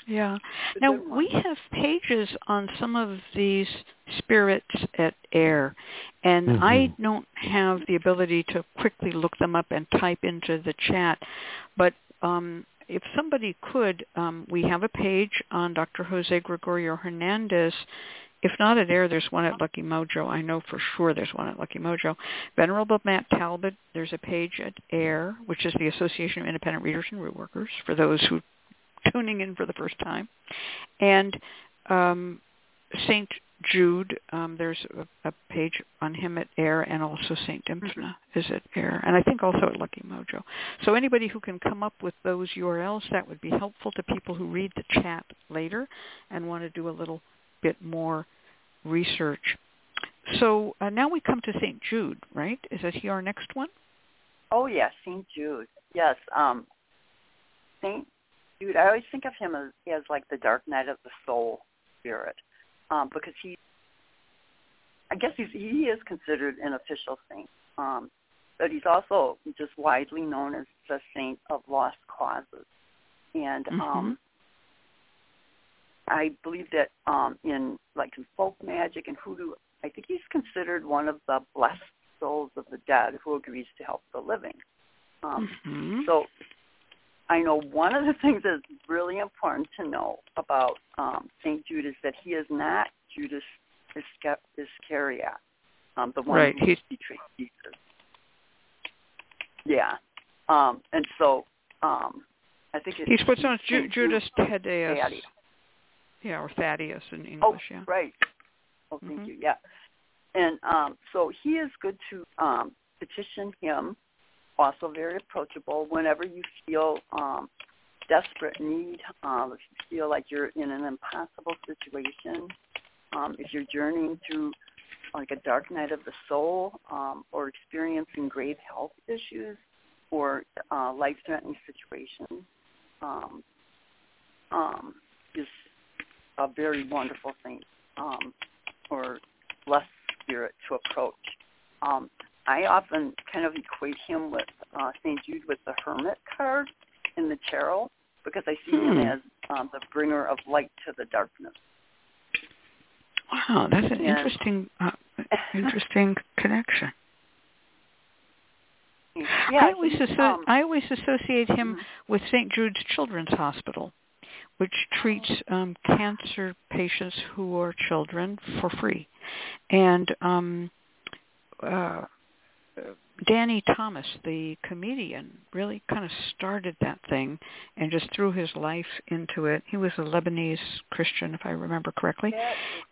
Yeah. Now we have pages on some of these spirits at AIR, and I Mhm. don't have the ability to quickly look them up and type into the chat. But um, if somebody could, um, we have a page on Dr. Jose Gregorio Hernandez. If not at AIR, there's one at Lucky Mojo. I know for sure there's one at Lucky Mojo. Venerable Matt Talbot, there's a page at AIR, which is the Association of Independent Readers and Root Workers, for those who tuning in for the first time. And um, St. Jude, um, there's a, a page on him at AIR, and also St. Dymphna is at AIR, and I think also at Lucky Mojo. So anybody who can come up with those URLs, that would be helpful to people who read the chat later and want to do a little bit more research. So uh, now we come to St. Jude, right? Is that he our next one? Oh yes, Saint Jude. Yes, um, Saint Jude. I always think of him as, as like the dark night of the soul spirit, um, because he, I guess he's he is considered an official saint, um, but he's also just widely known as the saint of lost causes, and um, I believe that um, in like in folk magic and hoodoo, I think he's considered one of the blessed souls of the dead who agrees to help the living. Um, Mhm. so I know one of the things that's really important to know about um, St. Jude is that he is not Judas Iscariot, um, the one Right, who betrayed Jesus. Yeah. Um, and so um, I think it's He's what's known as Ju- Judas Thaddeus. Thaddeus. Yeah, or Thaddeus in Oh, English, yeah. right. Oh, thank Mhm. you. Yeah. And um, so he is good to um, petition him. Also very approachable whenever you feel um, desperate need. Um, if you feel like you're in an impossible situation, um, if you're journeying through like a dark night of the soul, um, or experiencing grave health issues, or uh, life-threatening situations, um, um, is a very wonderful thing um, or blessed spirit to approach. Um, I often kind of equate him with uh, St. Jude with the Hermit card in the tarot because I see him Hmm. as um, the bringer of light to the darkness. Wow, that's an Yeah. interesting, uh, interesting connection. yeah, I always asso- um, I always associate him mhm. with St. Jude's Children's Hospital, which treats um, cancer patients who are children for free. And um, uh, Danny Thomas, the comedian, really kind of started that thing and just threw his life into it. He was a Lebanese Christian, if I remember correctly.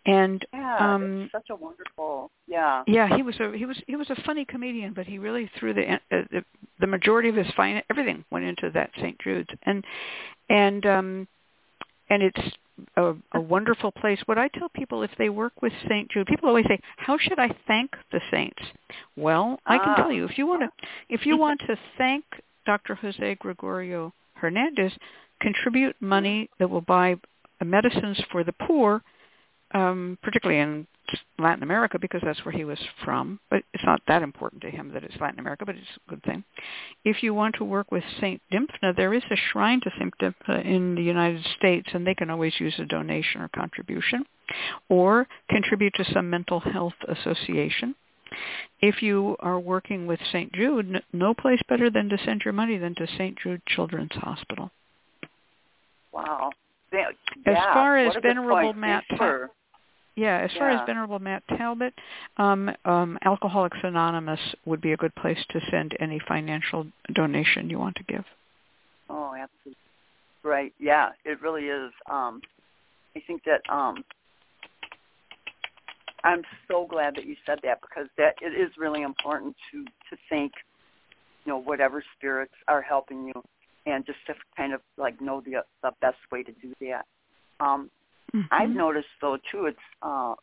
And yeah, um, such a wonderful, yeah. yeah, he was a he was he was a funny comedian, but he really threw the uh, the, the majority of his fine everything went into that St. Jude's, and and um and it's a, a wonderful place. What I tell people if they work with St. Jude, people always say, "How should I thank the saints?" Well, I can Ah. tell you if you want to if you want to thank Dr. Jose Gregorio Hernandez, contribute money that will buy medicines for the poor um, particularly in Latin America because that's where he was from, but it's not that important to him that it's Latin America, but it's a good thing. If you want to work with St. Dymphna, there is a shrine to St. Dymphna in the United States, and they can always use a donation or contribution or contribute to some mental health association. If you are working with St. Jude, no place better than to send your money than to St. Jude Children's Hospital. Wow. Yeah, as far as Venerable Matt, yeah, as far yeah. as Venerable Matt Talbot, um, um, Alcoholics Anonymous would be a good place to send any financial donation you want to give. Oh, absolutely. Right. Yeah, it really is. Um, I think that um, I'm so glad that you said that because that it is really important to to thank, you know, whatever spirits are helping you, and just to kind of like know the the best way to do that. Um, mm-hmm. I've noticed though too, it's uh,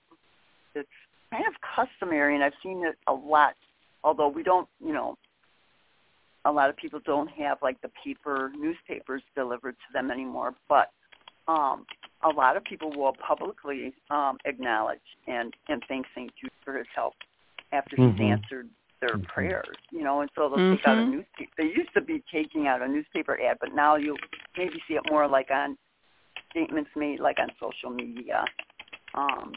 it's kind of customary, and I've seen it a lot. Although we don't, you know, a lot of people don't have like the paper newspapers delivered to them anymore, but um, a lot of people will publicly um, acknowledge and, and thank St. Jude for his help after Mhm. he's answered their Mhm. prayers, you know, and so they'll take out a Mhm. newspaper. They used to be taking out a newspaper ad, but now you maybe see it more like on statements made like on social media, um,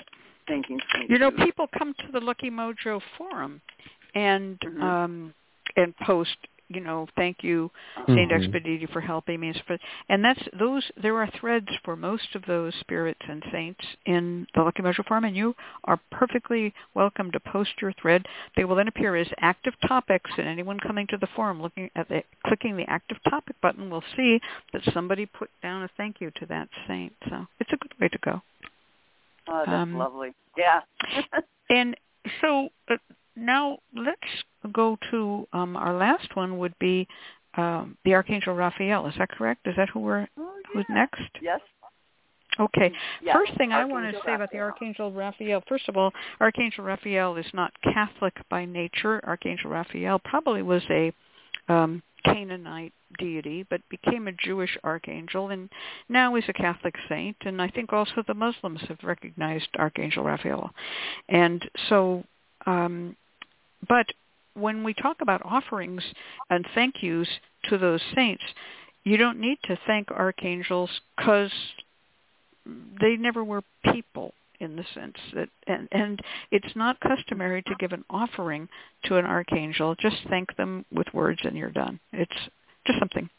thanking St. You know, people come to the Lucky Mojo forum and Mhm. um and post, you know, thank you Saint Mhm. Expediti for helping me, and that's those. There are threads for most of those spirits and saints in the Lucky Mojo Forum, and you are perfectly welcome to post your thread. They will then appear as active topics, and anyone coming to the forum looking at the clicking the active topic button will see that somebody put down a thank you to that saint. So it's a good way to go. Oh, that's um, lovely. Yeah. And so uh, now let's go to um, our last one would be um, the Archangel Raphael. Is that correct? Is that who we're Oh, who's next? Yes. Okay. Yes. First thing I want to Archangel say about the Archangel Raphael, first of all, Archangel Raphael is not Catholic by nature. Archangel Raphael probably was a um, Canaanite deity, but became a Jewish archangel, and now is a Catholic saint. And I think also the Muslims have recognized Archangel Raphael. And so, um, but when we talk about offerings and thank yous to those saints, you don't need to thank archangels because they never were people in the sense that and and it's not customary to give an offering to an archangel. Just thank them with words and you're done. It's just something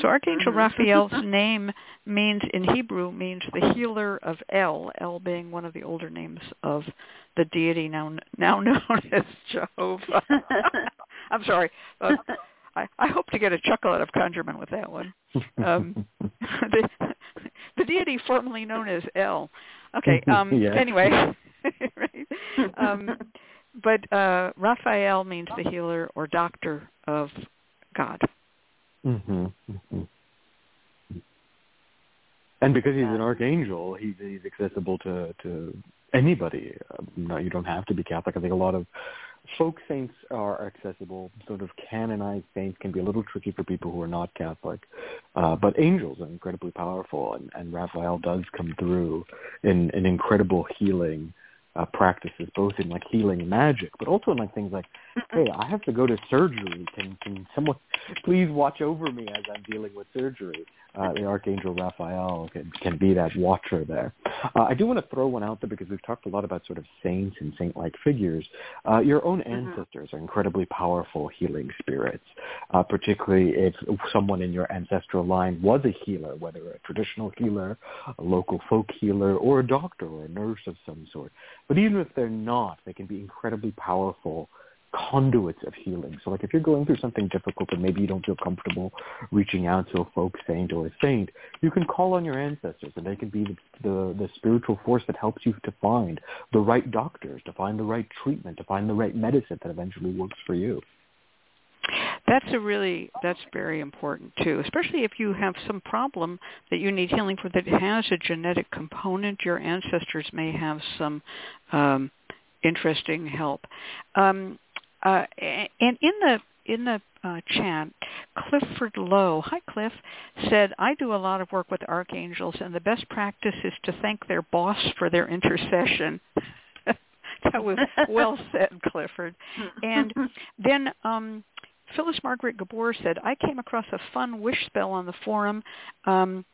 so archangel Mhm. raphael's name means in hebrew means the healer of el el being one of the older names of the deity now now known as jehovah i'm sorry uh, I, I hope to get a chuckle out of ConjureMan with that one um, the, the deity formerly known as El. Okay. Um, Yes. Anyway, right? Um, but uh, Raphael means the healer or doctor of God. Mhm, mhm. And because he's an archangel, he's he's accessible to to anybody. Uh, no, you don't have to be Catholic. I think a lot of folk saints are accessible. Sort of canonized saints can be a little tricky for people who are not Catholic. Uh, but angels are incredibly powerful, and, and Raphael does come through in in incredible healing uh, practices, both in like healing and magic, but also in like things like, hey, I have to go to surgery. Can can someone please watch over me as I'm dealing with surgery? Uh, the Archangel Raphael can, can be that watcher there. Uh, I do want to throw one out there because we've talked a lot about sort of saints and saint-like figures. Uh, your own ancestors are incredibly powerful healing spirits, uh, particularly if someone in your ancestral line was a healer, whether a traditional healer, a local folk healer, or a doctor or a nurse of some sort. But even if they're not, they can be incredibly powerful conduits of healing. So like if you're going through something difficult and maybe you don't feel comfortable reaching out to a folk saint or a saint, you can call on your ancestors and they can be the, the, the spiritual force that helps you to find the right doctors, to find the right treatment, to find the right medicine that eventually works for you. That's a really that's very important too, especially if you have some problem that you need healing for that has a genetic component. Your ancestors may have some um, interesting help. Um, uh, and in the in the uh, chat, Clifford Lowe, hi Cliff, said, I do a lot of work with archangels, and the best practice is to thank their boss for their intercession. that was well said, Clifford. And then um, Phyllis Margaret Gabor said, I came across a fun wish spell on the forum um,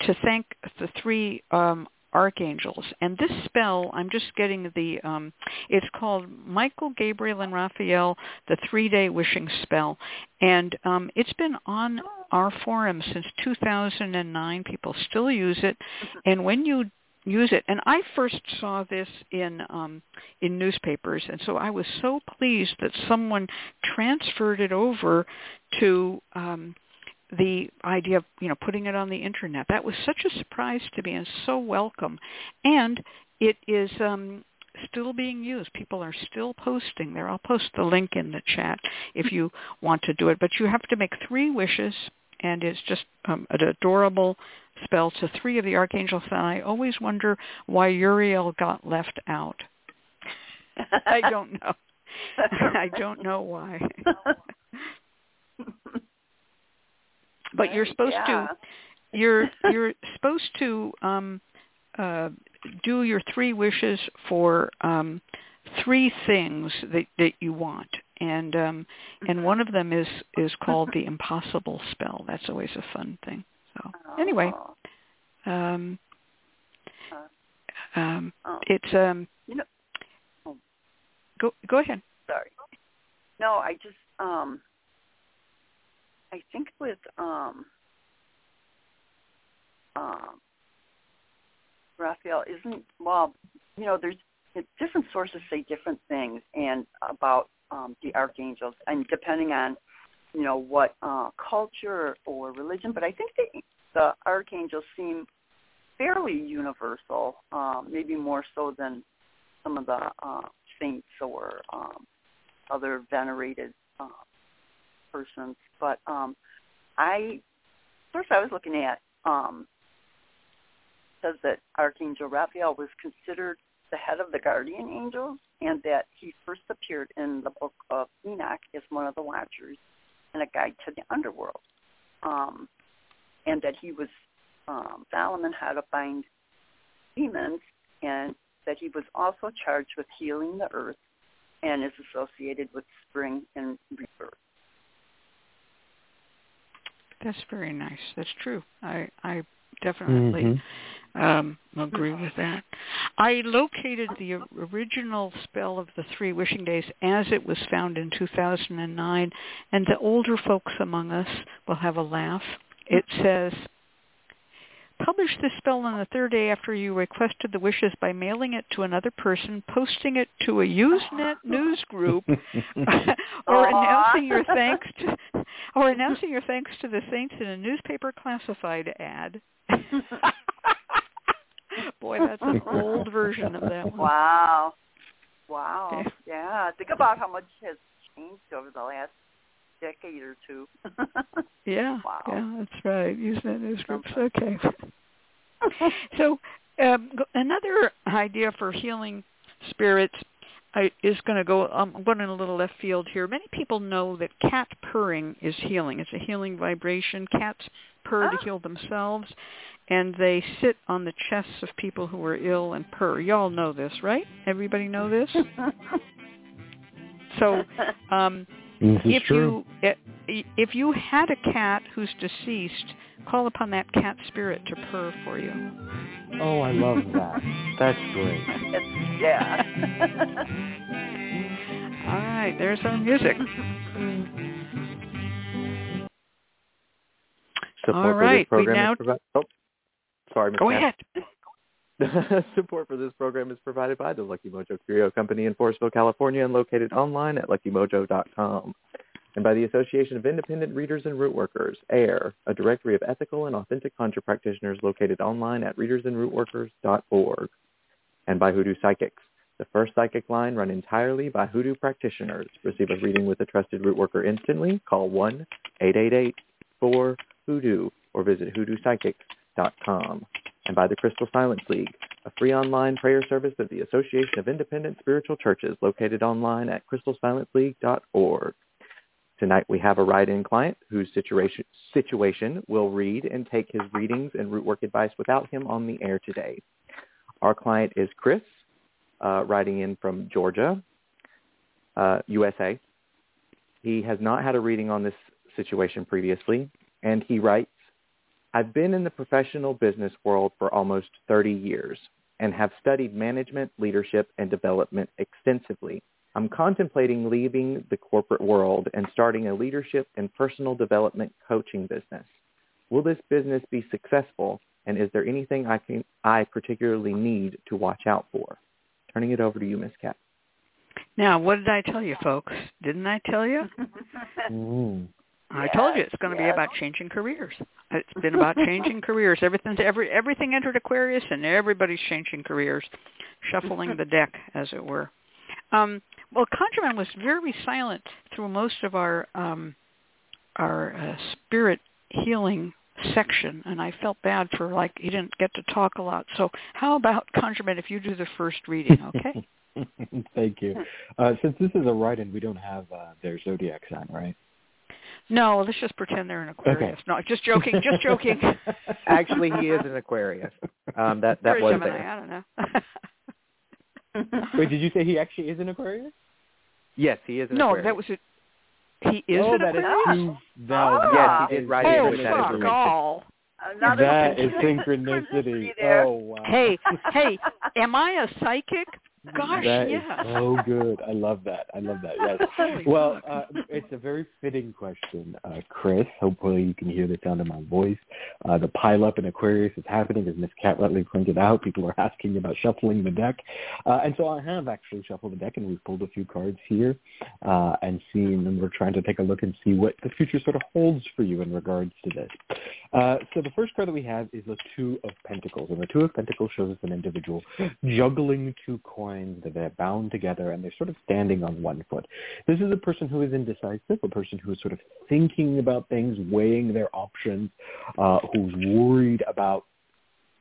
to thank the three um, archangels. And this spell, I'm just getting the, um, it's called Michael, Gabriel, and Raphael, the three-day wishing spell. And um, it's been on our forum since 2009. People still use it. And when you use it. And I first saw this in um, in newspapers, and so I was so pleased that someone transferred it over to um, the idea of you know putting it on the internet. That was such a surprise to me and so welcome. And it is um, still being used. People are still posting there. I'll post the link in the chat if you want to do it. But you have to make three wishes, and it's just um, an adorable spell to three of the archangels. And I always wonder why Uriel got left out. I don't know. I don't know why. but you're supposed yeah. to you're you're supposed to um uh do your three wishes for um three things that that you want and um and one of them is is called the impossible spell that's always a fun thing so anyway Oh. um um Oh. it's um You know- oh. go go ahead Sorry. No, I just um I think with um um Raphael isn't well, you know, there's different sources say different things and about um the archangels and depending on you know what uh culture or religion, but I think the the archangels seem fairly universal, um maybe more so than some of the uh saints or um other venerated uh, persons. But um, I first I was looking at um, says that Archangel Raphael was considered the head of the guardian angels, and that he first appeared in the book of Enoch as one of the Watchers and a guide to the underworld, um, and that he was um, Solomon how to bind demons, and that he was also charged with healing the earth and is associated with spring and rebirth. That's very nice. That's true. I I definitely Mhm. Um, agree with that. I located the original spell of the three wishing days as it was found in 2009, and the older folks among us will have a laugh. It says, publish this spell on the third day after you requested the wishes by mailing it to another person, posting it to a Usenet news group, or announcing your thanks to, or announcing your thanks to the saints in a newspaper classified ad. Boy, that's an old version of that one. Wow. Wow. Yeah. Yeah. Think about how much has changed over the last decade or two. Yeah, Wow. yeah, that's right. Usenet news groups. Okay. So um, another idea for healing spirits I, is going to go. Um, I'm going in a little left field here. Many people know that cat purring is healing. It's a healing vibration. Cats purr to Ah. heal themselves, and they sit on the chests of people who are ill and purr. Y'all know this, right? Everybody know this. So um, This if true. you if you had a cat who's deceased, call upon that cat spirit to purr for you. Oh, I love that. That's great. Yeah. All right, there's our music. Support All for right, this program we now- is provided. Oh, sorry, Ms. Go Matt. ahead. Support for this program is provided by the Lucky Mojo Curio Company in Forestville, California, and located online at luckymojo.com. And by the Association of Independent Readers and Root Workers, AIR, a directory of ethical and authentic conjure practitioners located online at readersandrootworkers.org. And by Hoodoo Psychics, the first psychic line run entirely by Hoodoo practitioners. Receive a reading with a trusted root worker instantly. Call 1-888-4-HOODOO or visit and by the Crystal Silence League, a free online prayer service of the Association of Independent Spiritual Churches located online at crystalsilenceleague.org. Tonight we have a write-in client whose situation, situation will read and take his readings and root work advice without him on the air today. Our client is Chris, uh, writing in from Georgia, uh, USA. He has not had a reading on this situation previously, and he writes, I've been in the professional business world for almost 30 years and have studied management, leadership, and development extensively. I'm contemplating leaving the corporate world and starting a leadership and personal development coaching business. Will this business be successful, and is there anything I, can, I particularly need to watch out for? Turning it over to you, Miss Cat. Now, what did I tell you, folks? Didn't I tell you? Mm. I told you it's going to be about changing careers. It's been about changing careers. Everything's every everything entered Aquarius, and everybody's changing careers, shuffling the deck, as it were. Um, well, ConjureMan was very silent through most of our um, our uh, spirit healing section, and I felt bad for like he didn't get to talk a lot. So, how about ConjureMan if you do the first reading, okay? Thank you. Uh, since this is a write-in, we don't have uh, their zodiac sign, right? No, let's just pretend they're an Aquarius. No, just joking, just joking. Actually, he is an Aquarius. Um, that that Or was Gemini, there. I don't know. Wait, did you say he actually is an Aquarius? Yes, he is an Aquarius. no, Aquarius. that was it. He is oh, an that is Aquarius. too valid. Yes, he did write Oh, with that fuck all. Another That is synchronicity synchronicity. Oh wow. Hey, hey, am I a psychic? Gosh, That is yes. so good. I love that. I love that. Yes. Well, uh, it's a very fitting question, uh, Chris. Hopefully you can hear the sound of my voice. Uh, the pile up in Aquarius is happening, as Miss Cat Rutley pointed out. People are asking about shuffling the deck. Uh, and so I have actually shuffled the deck, and we've pulled a few cards here uh, and seen, and we're trying to take a look and see what the future sort of holds for you in regards to this. Uh, so the first card that we have is the Two of Pentacles, and the Two of Pentacles shows us an individual juggling two coins that they're bound together and they're sort of standing on one foot. This is a person who is indecisive, a person who is sort of thinking about things, weighing their options, uh, who's worried about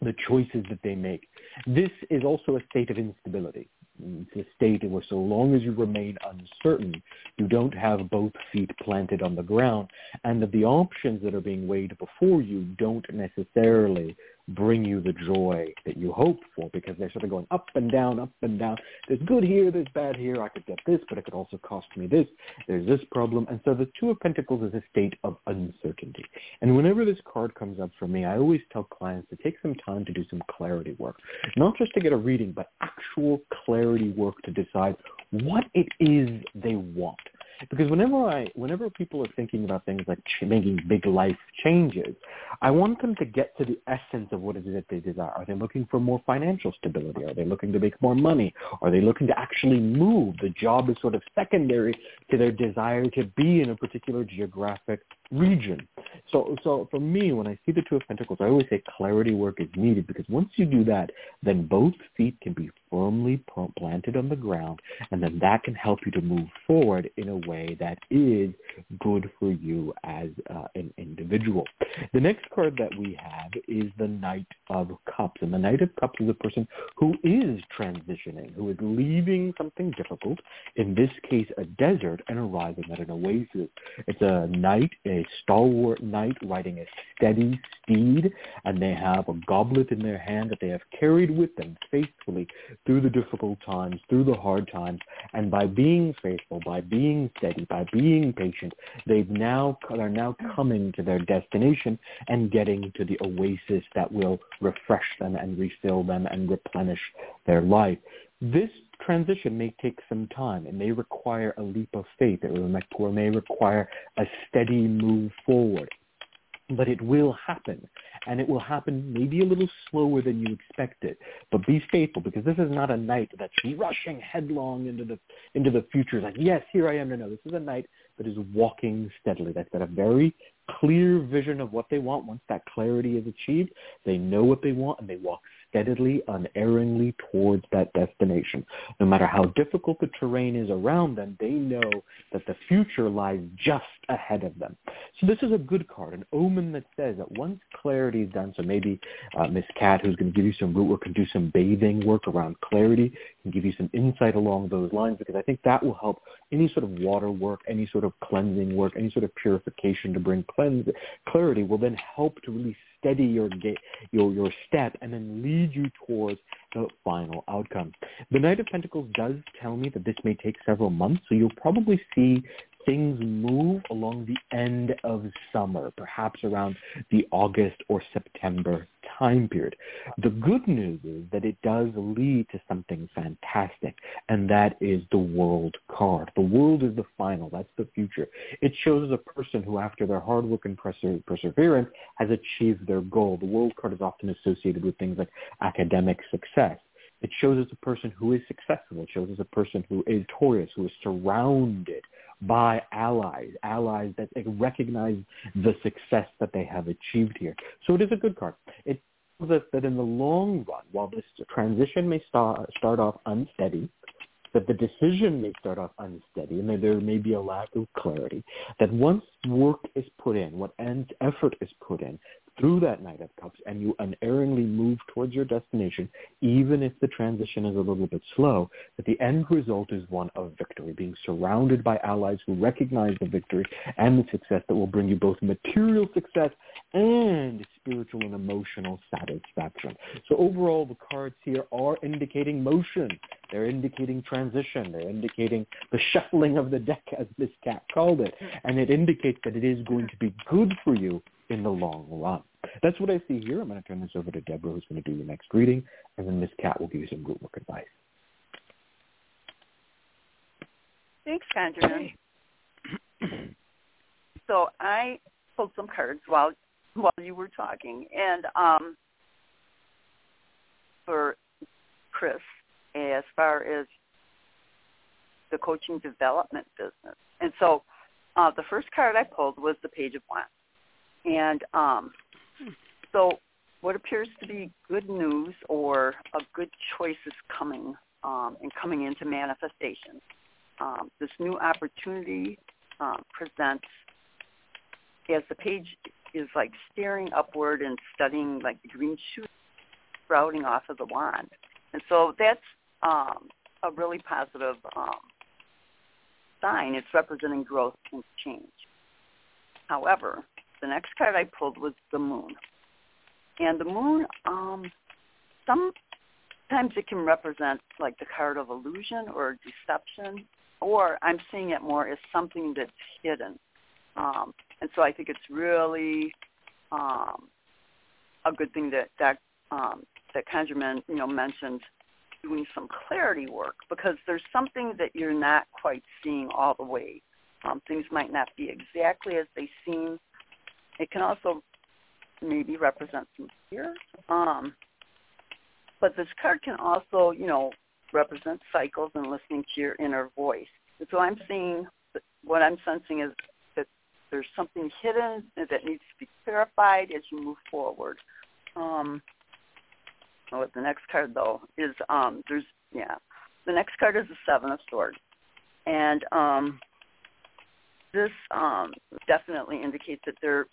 the choices that they make. This is also a state of instability. It's a state where so long as you remain uncertain, you don't have both feet planted on the ground, and that the options that are being weighed before you don't necessarily bring you the joy that you hope for because they're sort of going up and down, up and down. There's good here, there's bad here. I could get this, but it could also cost me this. There's this problem. And so the Two of Pentacles is a state of uncertainty. And whenever this card comes up for me, I always tell clients to take some time to do some clarity work. Not just to get a reading, but actual clarity work to decide what it is they want. Because whenever I, whenever people are thinking about things like ch- making big life changes, I want them to get to the essence of what it is that they desire. Are they looking for more financial stability? Are they looking to make more money? Are they looking to actually move? The job is sort of secondary to their desire to be in a particular geographic region. So, so for me, when I see the Two of Pentacles, I always say clarity work is needed because once you do that, then both feet can be firmly planted on the ground, and then that can help you to move forward in a way that is good for you as uh, an individual. The next card that we have is the Knight of Cups, and the Knight of Cups is a person who is transitioning, who is leaving something difficult, in this case a desert, and arriving at an oasis. It's a knight, a stalwart knight riding a steady steed, and they have a goblet in their hand that they have carried with them faithfully through the difficult times, through the hard times, and by being faithful, by being steady, by being patient, they've now are now coming to their destination and getting to the oasis that will refresh them and refill them and replenish their life. This transition may take some time. It may require a leap of faith. It may- may require a steady move forward. But it will happen. And it will happen maybe a little slower than you expected. But be faithful because this is not a knight that's rushing headlong into the into the future. Like, yes, here I am. No, no. This is a knight that is walking steadily. That's got a very clear vision of what they want. Once that clarity is achieved, they know what they want and they walk steadily, unerringly towards that destination. No matter how difficult the terrain is around them, they know that the future lies just ahead of them. So this is a good card, an omen that says that once clarity is done, so maybe uh, Miss Cat, who's going to give you some root work, can do some bathing work around clarity, can give you some insight along those lines because I think that will help any sort of water work, any sort of cleansing work, any sort of purification to bring cleanse, clarity will then help to really steady your, your, your step and then lead you towards the final outcome. The Knight of Pentacles does tell me that this may take several months, so you'll probably see things move along the end of summer, perhaps around the August or September time period. The good news is that it does lead to something fantastic, and that is the world card. The world is the final. That's the future. It shows a person who, after their hard work and perseverance, has achieved their goal. The world card is often associated with things like academic success. It shows us a person who is successful. It shows us a person who is victorious, who is surrounded by allies, allies that recognize the success that they have achieved here. So it is a good card. It tells us that in the long run, while this transition may start, start off unsteady, that the decision may start off unsteady and that there may be a lack of clarity, that once work is put in, what effort is put in, through that Knight of Cups and you unerringly move towards your destination, even if the transition is a little bit slow, that the end result is one of victory, being surrounded by allies who recognize the victory and the success that will bring you both material success and spiritual and emotional satisfaction. So overall, the cards here are indicating motion. They're indicating transition. They're indicating the shuffling of the deck, as Miss Cat called it. And it indicates that it is going to be good for you in the long run. That's what I see here. I'm going to turn this over to Deborah, who's going to do the next reading, and then Miss Cat will give you some root work advice. Thanks, Conjurer. so I pulled some cards while while you were talking, and um, for Chris, as far as the coaching development business, and so uh, the first card I pulled was the Page of Wands. And um, so what appears to be good news or a good choice is coming um, and coming into manifestation. Um, this new opportunity um, presents as the page is like staring upward and studying like the green shoots sprouting off of the wand. And so that's um, a really positive um, sign. It's representing growth and change. However, the next card I pulled was the moon. And the moon, um, sometimes it can represent like the card of illusion or deception, or I'm seeing it more as something that's hidden. Um, and so I think it's really um, a good thing that that um, that ConjureMan, you know, mentioned doing some clarity work because there's something that you're not quite seeing all the way. Um, things might not be exactly as they seem, it can also maybe represent some fear. Um, but this card can also, you know, represent cycles and listening to your inner voice. And so I'm seeing, what I'm sensing is that there's something hidden that needs to be clarified as you move forward. Um, oh, the next card though is um, there's yeah, the next card is the Seven of Swords, and um, this um, definitely indicates that there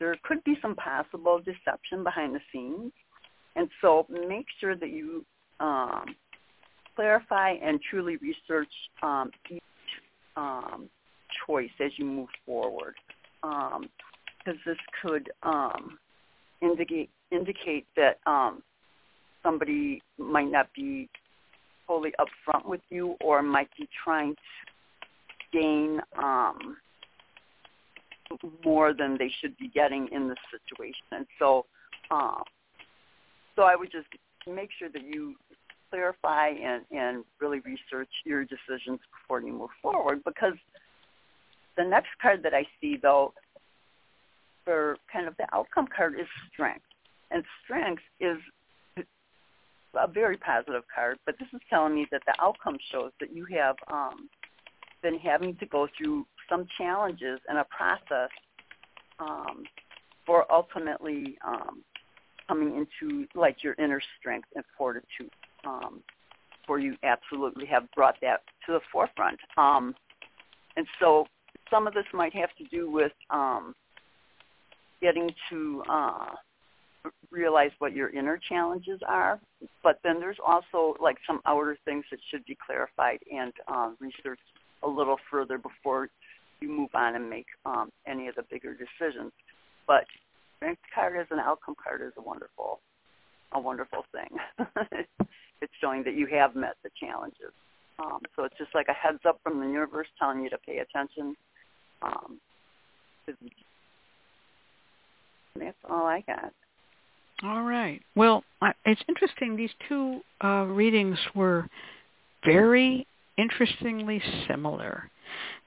there could be some possible deception behind the scenes. And so make sure that you um, clarify and truly research um, each um, choice as you move forward. Because um, this could um, indicate, indicate that um, somebody might not be fully upfront with you or might be trying to gain um, more than they should be getting in this situation. And so, um, so I would just make sure that you clarify and, and really research your decisions before you move forward because the next card that I see though for kind of the outcome card is strength. And strength is a very positive card, but this is telling me that the outcome shows that you have um, been having to go through some challenges and a process um, for ultimately um, coming into like your inner strength and fortitude. Um, where you absolutely have brought that to the forefront. Um, and so some of this might have to do with um, getting to uh, realize what your inner challenges are. But then there's also like some outer things that should be clarified and um, researched a little further before you move on and make um, any of the bigger decisions. But strength card as an outcome card is a wonderful, a wonderful thing. it's showing that you have met the challenges. Um, so it's just like a heads up from the universe telling you to pay attention. Um, that's all I got. All right. Well, it's interesting. These two uh, readings were very interestingly similar.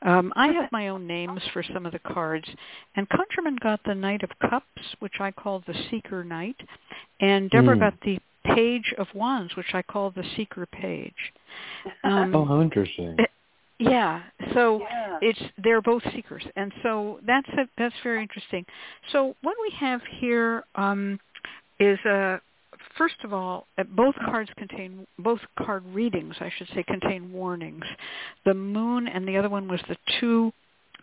Um, I have my own names for some of the cards, and ConjureMan got the Knight of Cups, which I call the Seeker Knight, and Deborah mm. got the Page of Wands, which I call the Seeker Page. Um, oh, how interesting! It, yeah, so yeah. it's they're both seekers, and so that's a, that's very interesting. So what we have here um, is a first of all, uh, both cards contain both card readings, I should say, contain warnings. The moon and the other one was the two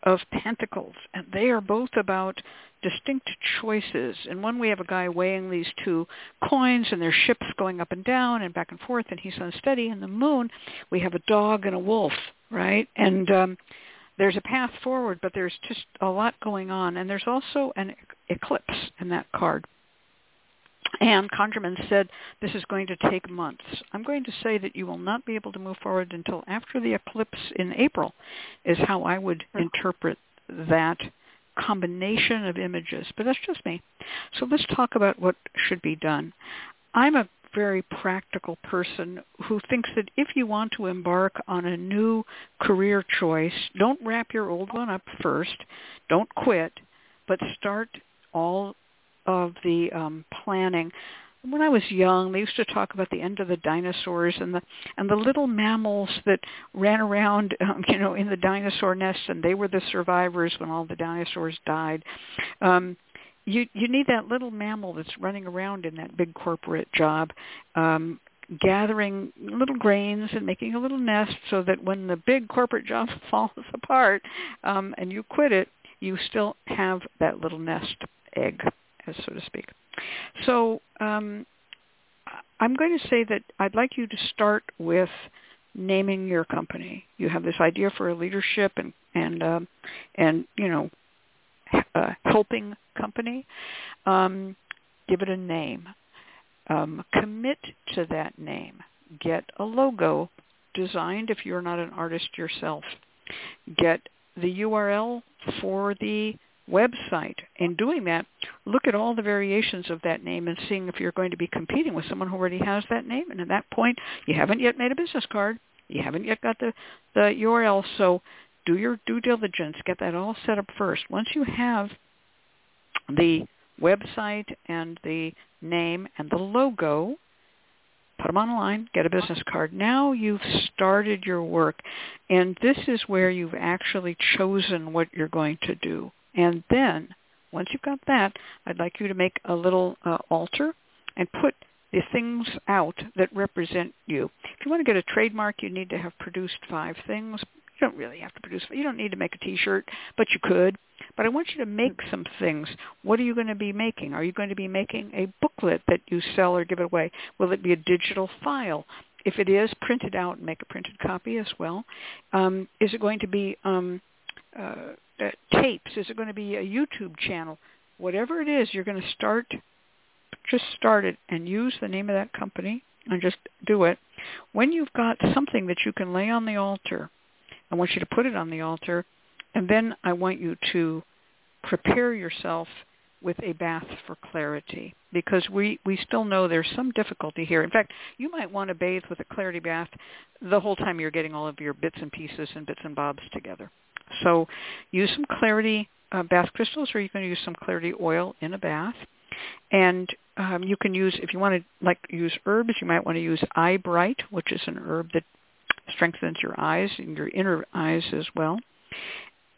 of pentacles, and they are both about distinct choices. And one we have a guy weighing these two coins, and their ships going up and down and back and forth, and he's unsteady. And the moon, we have a dog and a wolf, right? And um, there's a path forward, but there's just a lot going on. And there's also an eclipse in that card. And ConjureMan said this is going to take months. I'm going to say that you will not be able to move forward until after the eclipse in April is how I would interpret that combination of images. But that's just me. So let's talk about what should be done. I'm a very practical person who thinks that if you want to embark on a new career choice, don't wrap your old one up first. Don't quit, but start all of the um, planning. When I was young, they used to talk about the end of the dinosaurs and the and the little mammals that ran around, um, you know, in the dinosaur nest, and they were the survivors when all the dinosaurs died. Um, you you need that little mammal that's running around in that big corporate job um gathering little grains and making a little nest so that when the big corporate job falls apart um and you quit it you still have that little nest egg so to speak. So um, I'm going to say that I'd like you to start with naming your company. You have this idea for a leadership and and uh, and you know uh, helping company. Um, give it a name. Um, commit to that name. Get a logo designed if you're not an artist yourself. Get the URL for the website. In doing that, look at all the variations of that name and seeing if you're going to be competing with someone who already has that name. And at that point, you haven't yet made a business card. You haven't yet got the, the URL. So do your due diligence. Get that all set up first. Once you have the website and the name and the logo, put them online, get a business card. Now you've started your work, and this is where you've actually chosen what you're going to do. And then, once you've got that, I'd like you to make a little uh, altar and put the things out that represent you. If you want to get a trademark, you need to have produced five things. You don't really have to produce. You don't need to make a T-shirt, but you could. But I want you to make some things. What are you going to be making? Are you going to be making a booklet that you sell or give away? Will it be a digital file? If it is, print it out and make a printed copy as well. Um, is it going to be um, uh, uh, tapes? Is it going to be a YouTube channel? Whatever it is, you're going to start, just start it and use the name of that company and just do it. When you've got something that you can lay on the altar, I want you to put it on the altar, and then I want you to prepare yourself with a bath for clarity because we, we still know there's some difficulty here. In fact, you might want to bathe with a clarity bath the whole time you're getting all of your bits and pieces and bits and bobs together. So use some clarity uh, bath crystals or you can use some clarity oil in a bath. And um, you can use, if you want to like use herbs, you might want to use eye bright, which is an herb that strengthens your eyes and your inner eyes as well.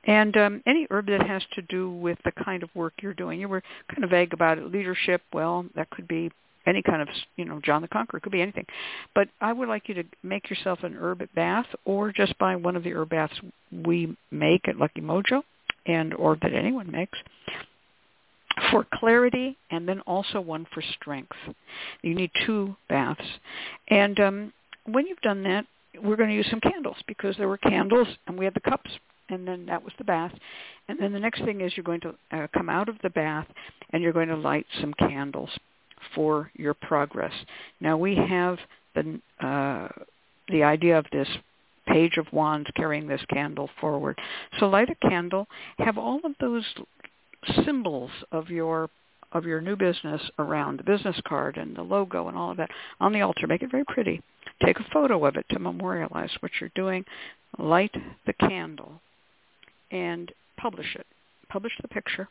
And um, any herb that has to do with the kind of work you're doing. You were kind of vague about it. Leadership, well, that could be any kind of, you know, John the Conqueror. It could be anything. But I would like you to make yourself an herb bath or just buy one of the herb baths we make at Lucky Mojo and or that anyone makes. for clarity and then also one for strength. You need two baths. And um, when you've done that, we're going to use some candles because there were candles and we had the cups and then that was the bath. And then the next thing is you're going to uh, come out of the bath and you're going to light some candles for your progress. Now we have the uh, the idea of this page of wands carrying this candle forward. So light a candle, have all of those symbols of your of your new business around the business card and the logo and all of that on the altar. Make it very pretty. Take a photo of it to memorialize what you're doing. Light the candle and publish it. Publish the picture.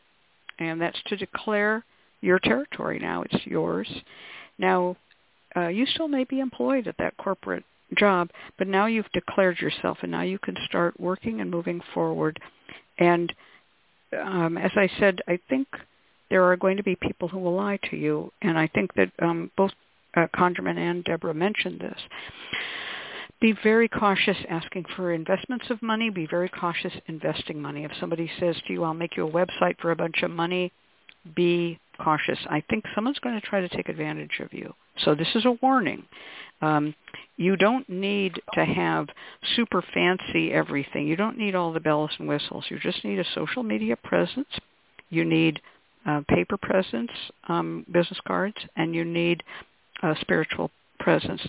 And that's to declare your territory now. It's yours. Now, uh, you still may be employed at that corporate job, but now you've declared yourself and now you can start working and moving forward. And um, as I said, I think there are going to be people who will lie to you, and I think that um, both uh, ConjureMan and Deborah mentioned this. Be very cautious asking for investments of money. Be very cautious investing money. If somebody says to you, I'll make you a website for a bunch of money, be cautious. I think someone's going to try to take advantage of you. So this is a warning. Um, you don't need to have super fancy everything. You don't need all the bells and whistles. You just need a social media presence. You need uh, paper presence, um, business cards, and you need a spiritual presence.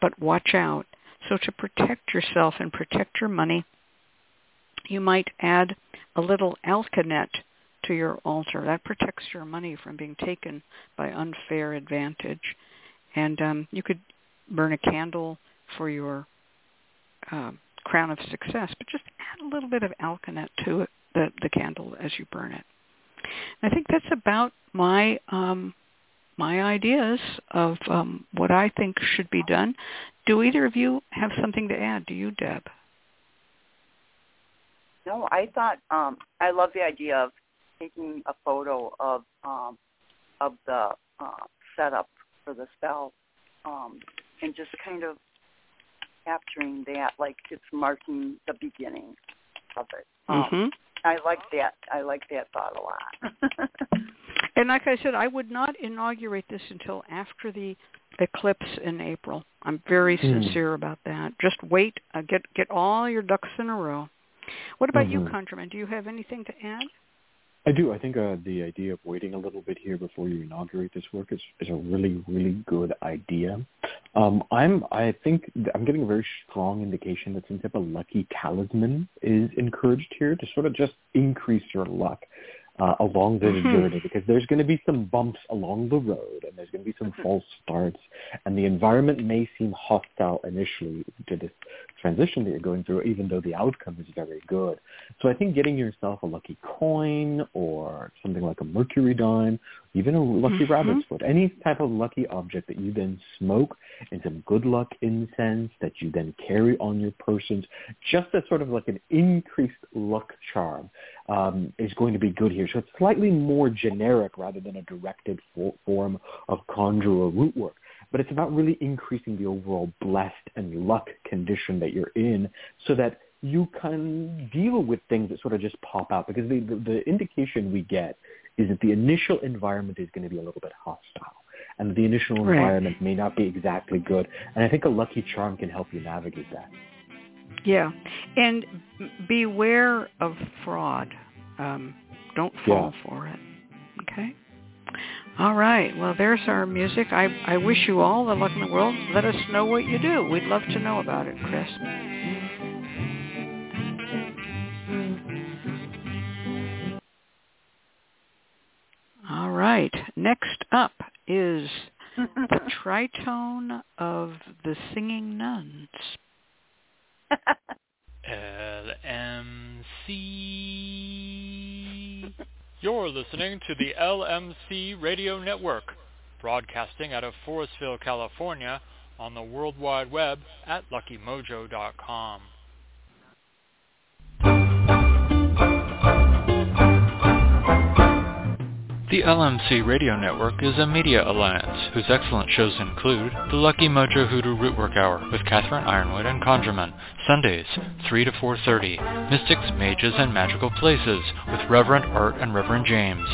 But watch out. So to protect yourself and protect your money, you might add a little alkanet your altar. That protects your money from being taken by unfair advantage. And um, you could burn a candle for your uh, crown of success, but just add a little bit of alkanet to it, the, the candle as you burn it. I think that's about my um, my ideas of um, what I think should be done. Do either of you have something to add? Do you, Deb? No, I thought um, I love the idea of taking a photo of um, of the uh, setup for the spell um, and just kind of capturing that, like it's marking the beginning of it. Um, mm-hmm. I like that. I like that thought a lot. and like I said, I would not inaugurate this until after the eclipse in April. I'm very mm. sincere about that. Just wait. Uh, get get all your ducks in a row. What about mm-hmm. you, ConjureMan? Do you have anything to add? I do. I think uh, the idea of waiting a little bit here before you inaugurate this work is, is a really, really good idea. Um, I'm, I think I'm getting a very strong indication that some type of lucky talisman is encouraged here to sort of just increase your luck uh, along the mm-hmm. journey because there's going to be some bumps along the road and there's going to be some mm-hmm. false starts and the environment may seem hostile initially to this transition that you're going through even though the outcome is very good. So I think getting yourself a lucky coin or something like a mercury dime, even a lucky mm-hmm. rabbit's foot, any type of lucky object that you then smoke and some good luck incense that you then carry on your persons, just as sort of like an increased luck charm um, is going to be good here. So it's slightly more generic rather than a directed for, form of conjurer root work. But it's about really increasing the overall blessed and luck condition that you're in so that you can deal with things that sort of just pop out because the, the, the indication we get is that the initial environment is going to be a little bit hostile and the initial right. environment may not be exactly good. And I think a lucky charm can help you navigate that. Yeah, and beware of fraud. Um, don't fall yeah. for it. Okay. All right. Well, there's our music. I I wish you all the luck in the world. Let us know what you do. We'd love to know about it, Chris. All right. Next up is the tritone of the singing nuns. LMC. You're listening to the LMC Radio Network, broadcasting out of Forestville, California, on the World Wide Web at luckymojo.com. The LMC Radio Network is a media alliance whose excellent shows include The Lucky Mojo Hoodoo Rootwork Hour with Catherine Yronwode and ConjureMan, Sundays, 3 to 4.30, Mystics, Mages, and Magical Places with Reverend Art and Reverend James,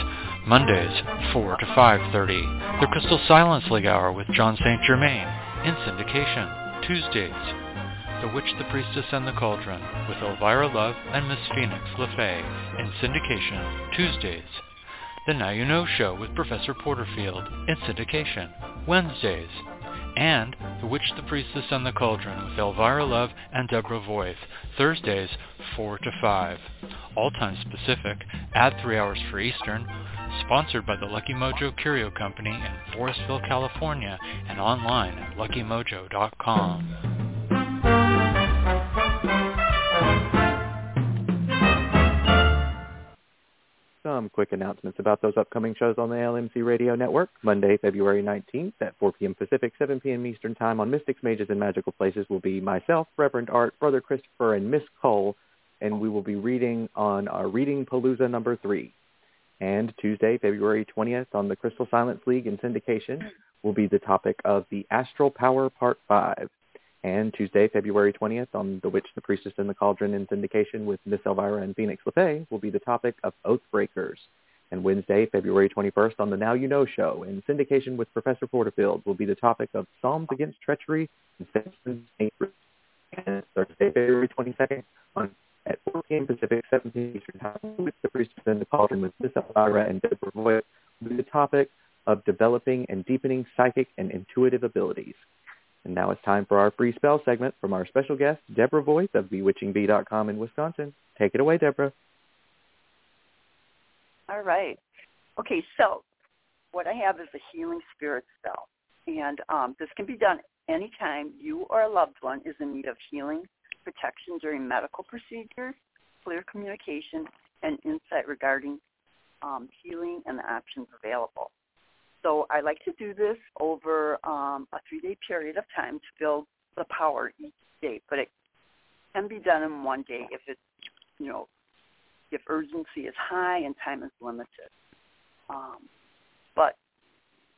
Mondays, 4 to 5.30. The Crystal Silence League Hour with John St. Germain in syndication. Tuesdays, The Witch, the Priestess, and the Cauldron with Elvira Love and Miss Phoenix LeFae in syndication. Tuesdays, The Now You Know Show with Professor Porterfield in syndication. Wednesdays, and The Witch, the Priestess, and the Cauldron with Elvira Love and Deborah Voith, Thursdays 4 to 5. All times Pacific, add 3 hours for Eastern, sponsored by the Lucky Mojo Curio Company in Forestville, California, and online at luckymojo.com. Some quick announcements about those upcoming shows on the LMC Radio Network. Monday, February 19th at 4 p.m. Pacific, 7 p.m. Eastern Time on Mystics, Mages, and Magical Places will be myself, Reverend Art, Brother Christopher, and Miss Cole, and we will be reading on our Reading Palooza number 3. And Tuesday, February 20th on the Crystal Silence League in syndication will be the topic of the Astral Power Part 5. And Tuesday, February 20th on The Witch, the Priestess, and the Cauldron in syndication with Miss Elvira and Phoenix LeFae will be the topic of Oathbreakers. And Wednesday, February 21st on the Now You Know Show in syndication with Professor Porterfield will be the topic of Psalms Against Treachery and And Thursday, February 22nd on at 4 p.m. Pacific, 7 p.m. Eastern Time with the Priestess and the Cauldron with Miss Elvira and Deborah Voith will be the topic of developing and deepening psychic and intuitive abilities. And now it's time for our free spell segment from our special guest, Deborah Voith of BewitchingBee.com in Wisconsin. Take it away, Deborah. All right. Okay, so what I have is a healing spirit spell. And um, this can be done anytime you or a loved one is in need of healing, protection during medical procedures, clear communication, and insight regarding um, healing and the options available. So I like to do this over um, a three-day period of time to build the power each day, but it can be done in one day if it's, you know, if urgency is high and time is limited. Um, but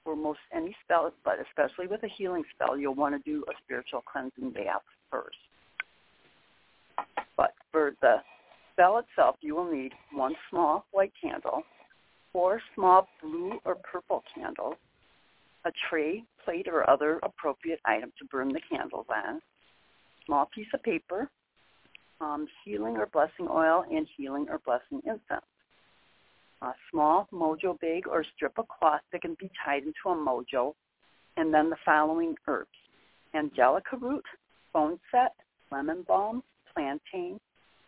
for most any spell, but especially with a healing spell, you'll want to do a spiritual cleansing bath first. But for the spell itself, you will need one small white candle, four small blue or purple candles, a tray, plate, or other appropriate item to burn the candles on, small piece of paper, um, healing or blessing oil, and healing or blessing incense. A small mojo bag or strip of cloth that can be tied into a mojo, and then the following herbs. Angelica root, boneset, lemon balm, plantain,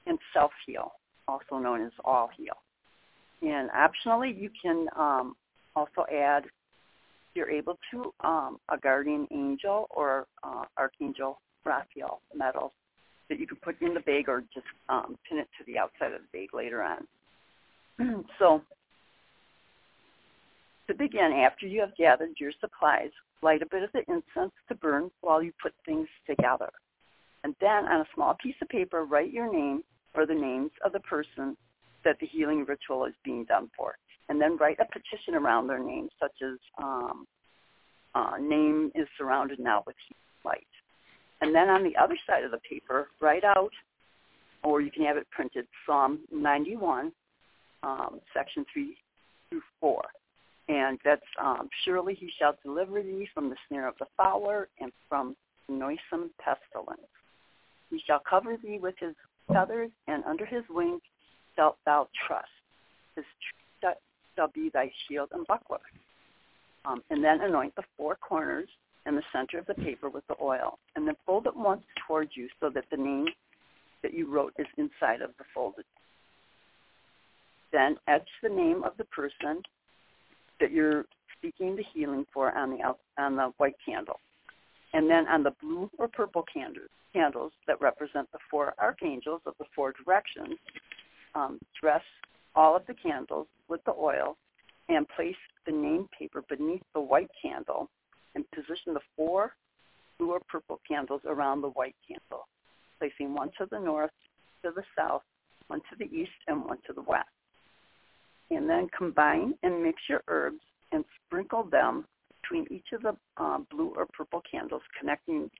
and self-heal, also known as all heal. And optionally, you can um, also add, if you're able to, um, a guardian angel or uh, archangel Raphael medal that you can put in the bag or just um, pin it to the outside of the bag later on. so to begin, after you have gathered your supplies, light a bit of the incense to burn while you put things together. And then on a small piece of paper, write your name or the names of the person that the healing ritual is being done for. And then write a petition around their name, such as um, uh, name is surrounded now with light. And then on the other side of the paper, write out, or you can have it printed, Psalm 91, um, section 3 through 4. And that's, um, surely he shall deliver thee from the snare of the fowler and from noisome pestilence. He shall cover thee with his feathers, and under his wings shalt thou trust. His shall be thy shield and buckler. Um, and then anoint the four corners and the center of the paper with the oil. And then fold it once towards you so that the name that you wrote is inside of the folded. Then etch the name of the person that you're seeking the healing for on the on the white candle. And then on the blue or purple candles, candles that represent the four archangels of the four directions, um, dress all of the candles with the oil and place the name paper beneath the white candle and position the four blue or purple candles around the white candle, placing one to the north, to the south, one to the east, and one to the west. And then combine and mix your herbs and sprinkle them between each of the uh, blue or purple candles, connecting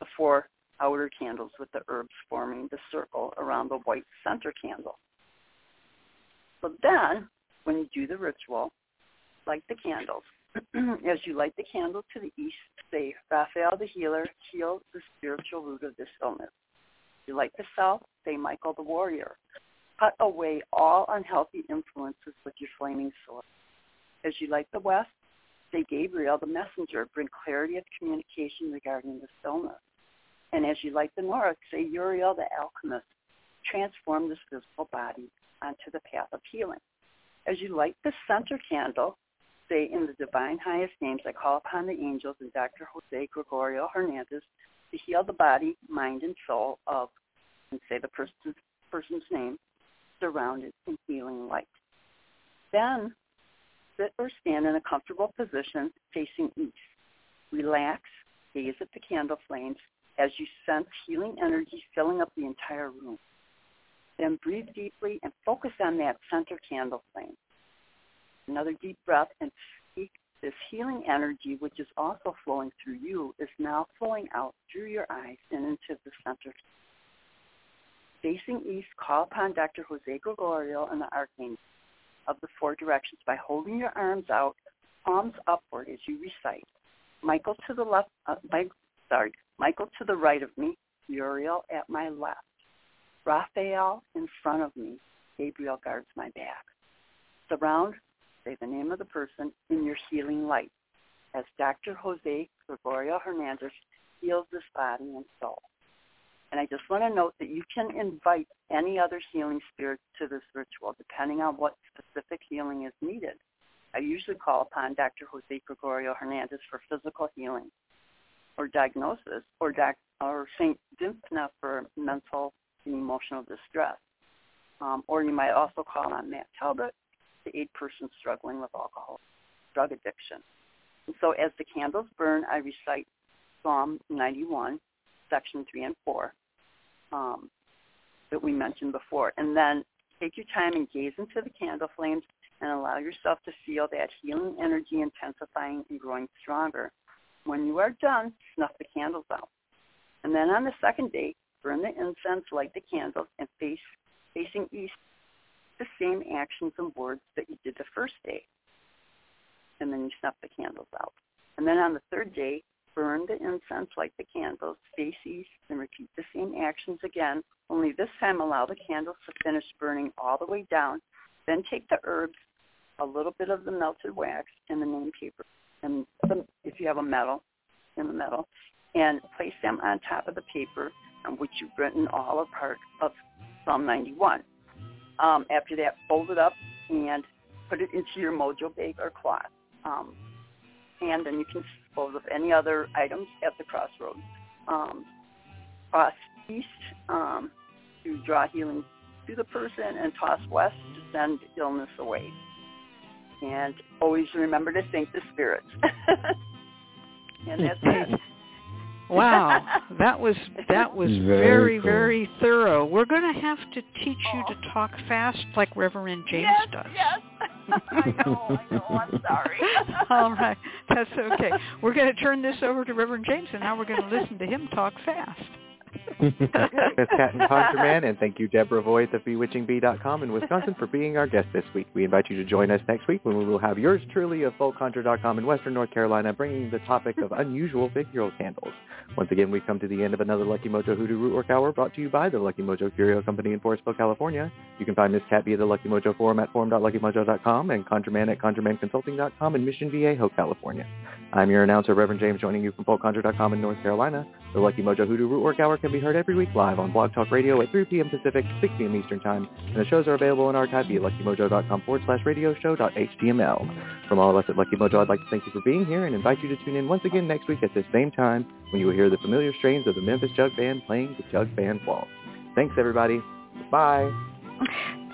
the four outer candles with the herbs forming the circle around the white center candle. So then, when you do the ritual, light the candles. As you light the candle to the east, say, Raphael the healer, heal the spiritual root of this illness. You light the south, say, Michael the warrior. Cut away all unhealthy influences with your flaming sword. As you light the west, say, Gabriel the messenger, bring clarity of communication regarding this illness. And as you light the north, say, Uriel the alchemist, transform this physical body onto the path of healing. As you light the center candle, say in the divine highest names, I call upon the angels and Dr. Jose Gregorio Hernandez to heal the body, mind, and soul of, and say the person's, person's name, surrounded in healing light. Then sit or stand in a comfortable position facing east. Relax, gaze at the candle flames as you sense healing energy filling up the entire room. Then breathe deeply and focus on that center candle flame. Another deep breath and speak this healing energy, which is also flowing through you, is now flowing out through your eyes and into the center. Facing east, call upon Dr. Jose Gregorio and the Archangel of the four directions by holding your arms out, palms upward as you recite. Michael to the left, uh, sorry, Michael to the right of me, Uriel at my left. Raphael in front of me, Gabriel guards my back. Surround, say the name of the person, in your healing light as Dr. Jose Gregorio Hernandez heals this body and soul. And I just want to note that you can invite any other healing spirit to this ritual depending on what specific healing is needed. I usually call upon Dr. Jose Gregorio Hernandez for physical healing or diagnosis or, doc, or St. Dymphna for mental and emotional distress. Um, or you might also call on Matt Talbot to aid persons struggling with alcohol, drug addiction. And so as the candles burn, I recite Psalm 91, section 3 and 4 um, that we mentioned before. And then take your time and gaze into the candle flames and allow yourself to feel that healing energy intensifying and growing stronger. When you are done, snuff the candles out. And then on the second day, burn the incense, light the candles, and face facing east the same actions and words that you did the first day. And then you snuff the candles out. And then on the third day, burn the incense, light the candles, face east, and repeat the same actions again, only this time allow the candles to finish burning all the way down. Then take the herbs, a little bit of the melted wax, and the name paper, and the, if you have a medal, in the medal, and place them on top of the paper which you've written all or part of Psalm 91. Um, after that, fold it up and put it into your mojo bag or cloth. Um, and then you can dispose of any other items at the crossroads. Um, toss east um, to draw healing to the person and toss west to send illness away. And always remember to thank the spirits. and that's it. Wow, that was that was very very, Very very, thorough. We're going to have to teach you to talk fast like Reverend James yes, does. yes. I know, I know. I'm sorry. All right, that's okay. We're going to turn this over to Reverend James, and now we're going to listen to him talk fast. Miss Cat and ConjureMan, and thank you, Deborah Voith of BewitchingBee.com in Wisconsin for being our guest this week. We invite you to join us next week when we will have yours truly of FolkConjure.com in Western North Carolina bringing the topic of unusual figural candles. Once again, we come to the end of another Lucky Mojo Hoodoo Rootwork Hour brought to you by the Lucky Mojo Curio Company in Forestville, California. You can find Miss Cat via the Lucky Mojo forum at forum.luckymojo.com and ConjureMan at ConjureManConsulting.com in Mission Viejo, California. I'm your announcer, Reverend James, joining you from FolkConjure.com in North Carolina. The Lucky Mojo Hoodoo Rootwork Hour can be heard every week live on Blog Talk Radio at 3 p.m. Pacific, 6 p.m. Eastern Time, and the shows are available in archive via luckymojo.com forward slash radio show.html. From all of us at Lucky Mojo, I'd like to thank you for being here and invite you to tune in once again next week at this same time when you will hear the familiar strains of the Memphis Jug Band playing the Jug Band Waltz. Thanks, everybody. Bye.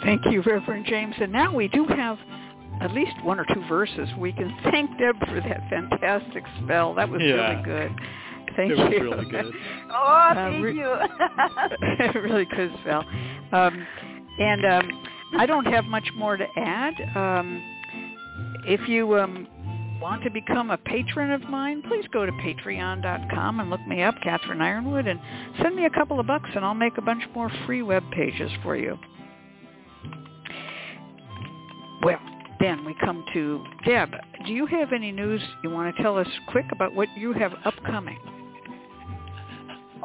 Thank you, Reverend James. And now we do have at least one or two verses. We can thank Deb for that fantastic spell. That was Yeah. really good. Thank It was you. really good. Oh, thank re- you. really good spell. Um, and um, I don't have much more to add. Um, if you um, want to become a patron of mine, please go to patreon.com and look me up, Catherine Yronwode, and send me a couple of bucks, and I'll make a bunch more free web pages for you. Well, then we come to Deb. Do you have any news you want to tell us quick about what you have upcoming?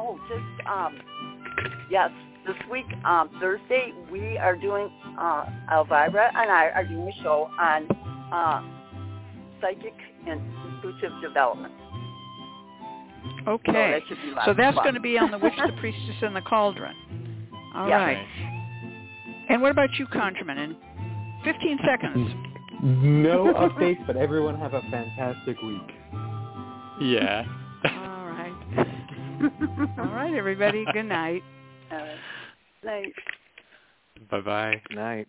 Oh, just um, yes. This week, um, Thursday, we are doing uh, Elvira and I are doing a show on uh, psychic and intuitive development. Okay. So, that be So that's going to be on the Witch, the Priestess, and the Cauldron. All Yeah. right. And what about you, ConjureMan? In 15 seconds. No updates, but everyone have a fantastic week. Yeah. All right. All right, everybody. Good night. Uh, nice. Bye bye. Night.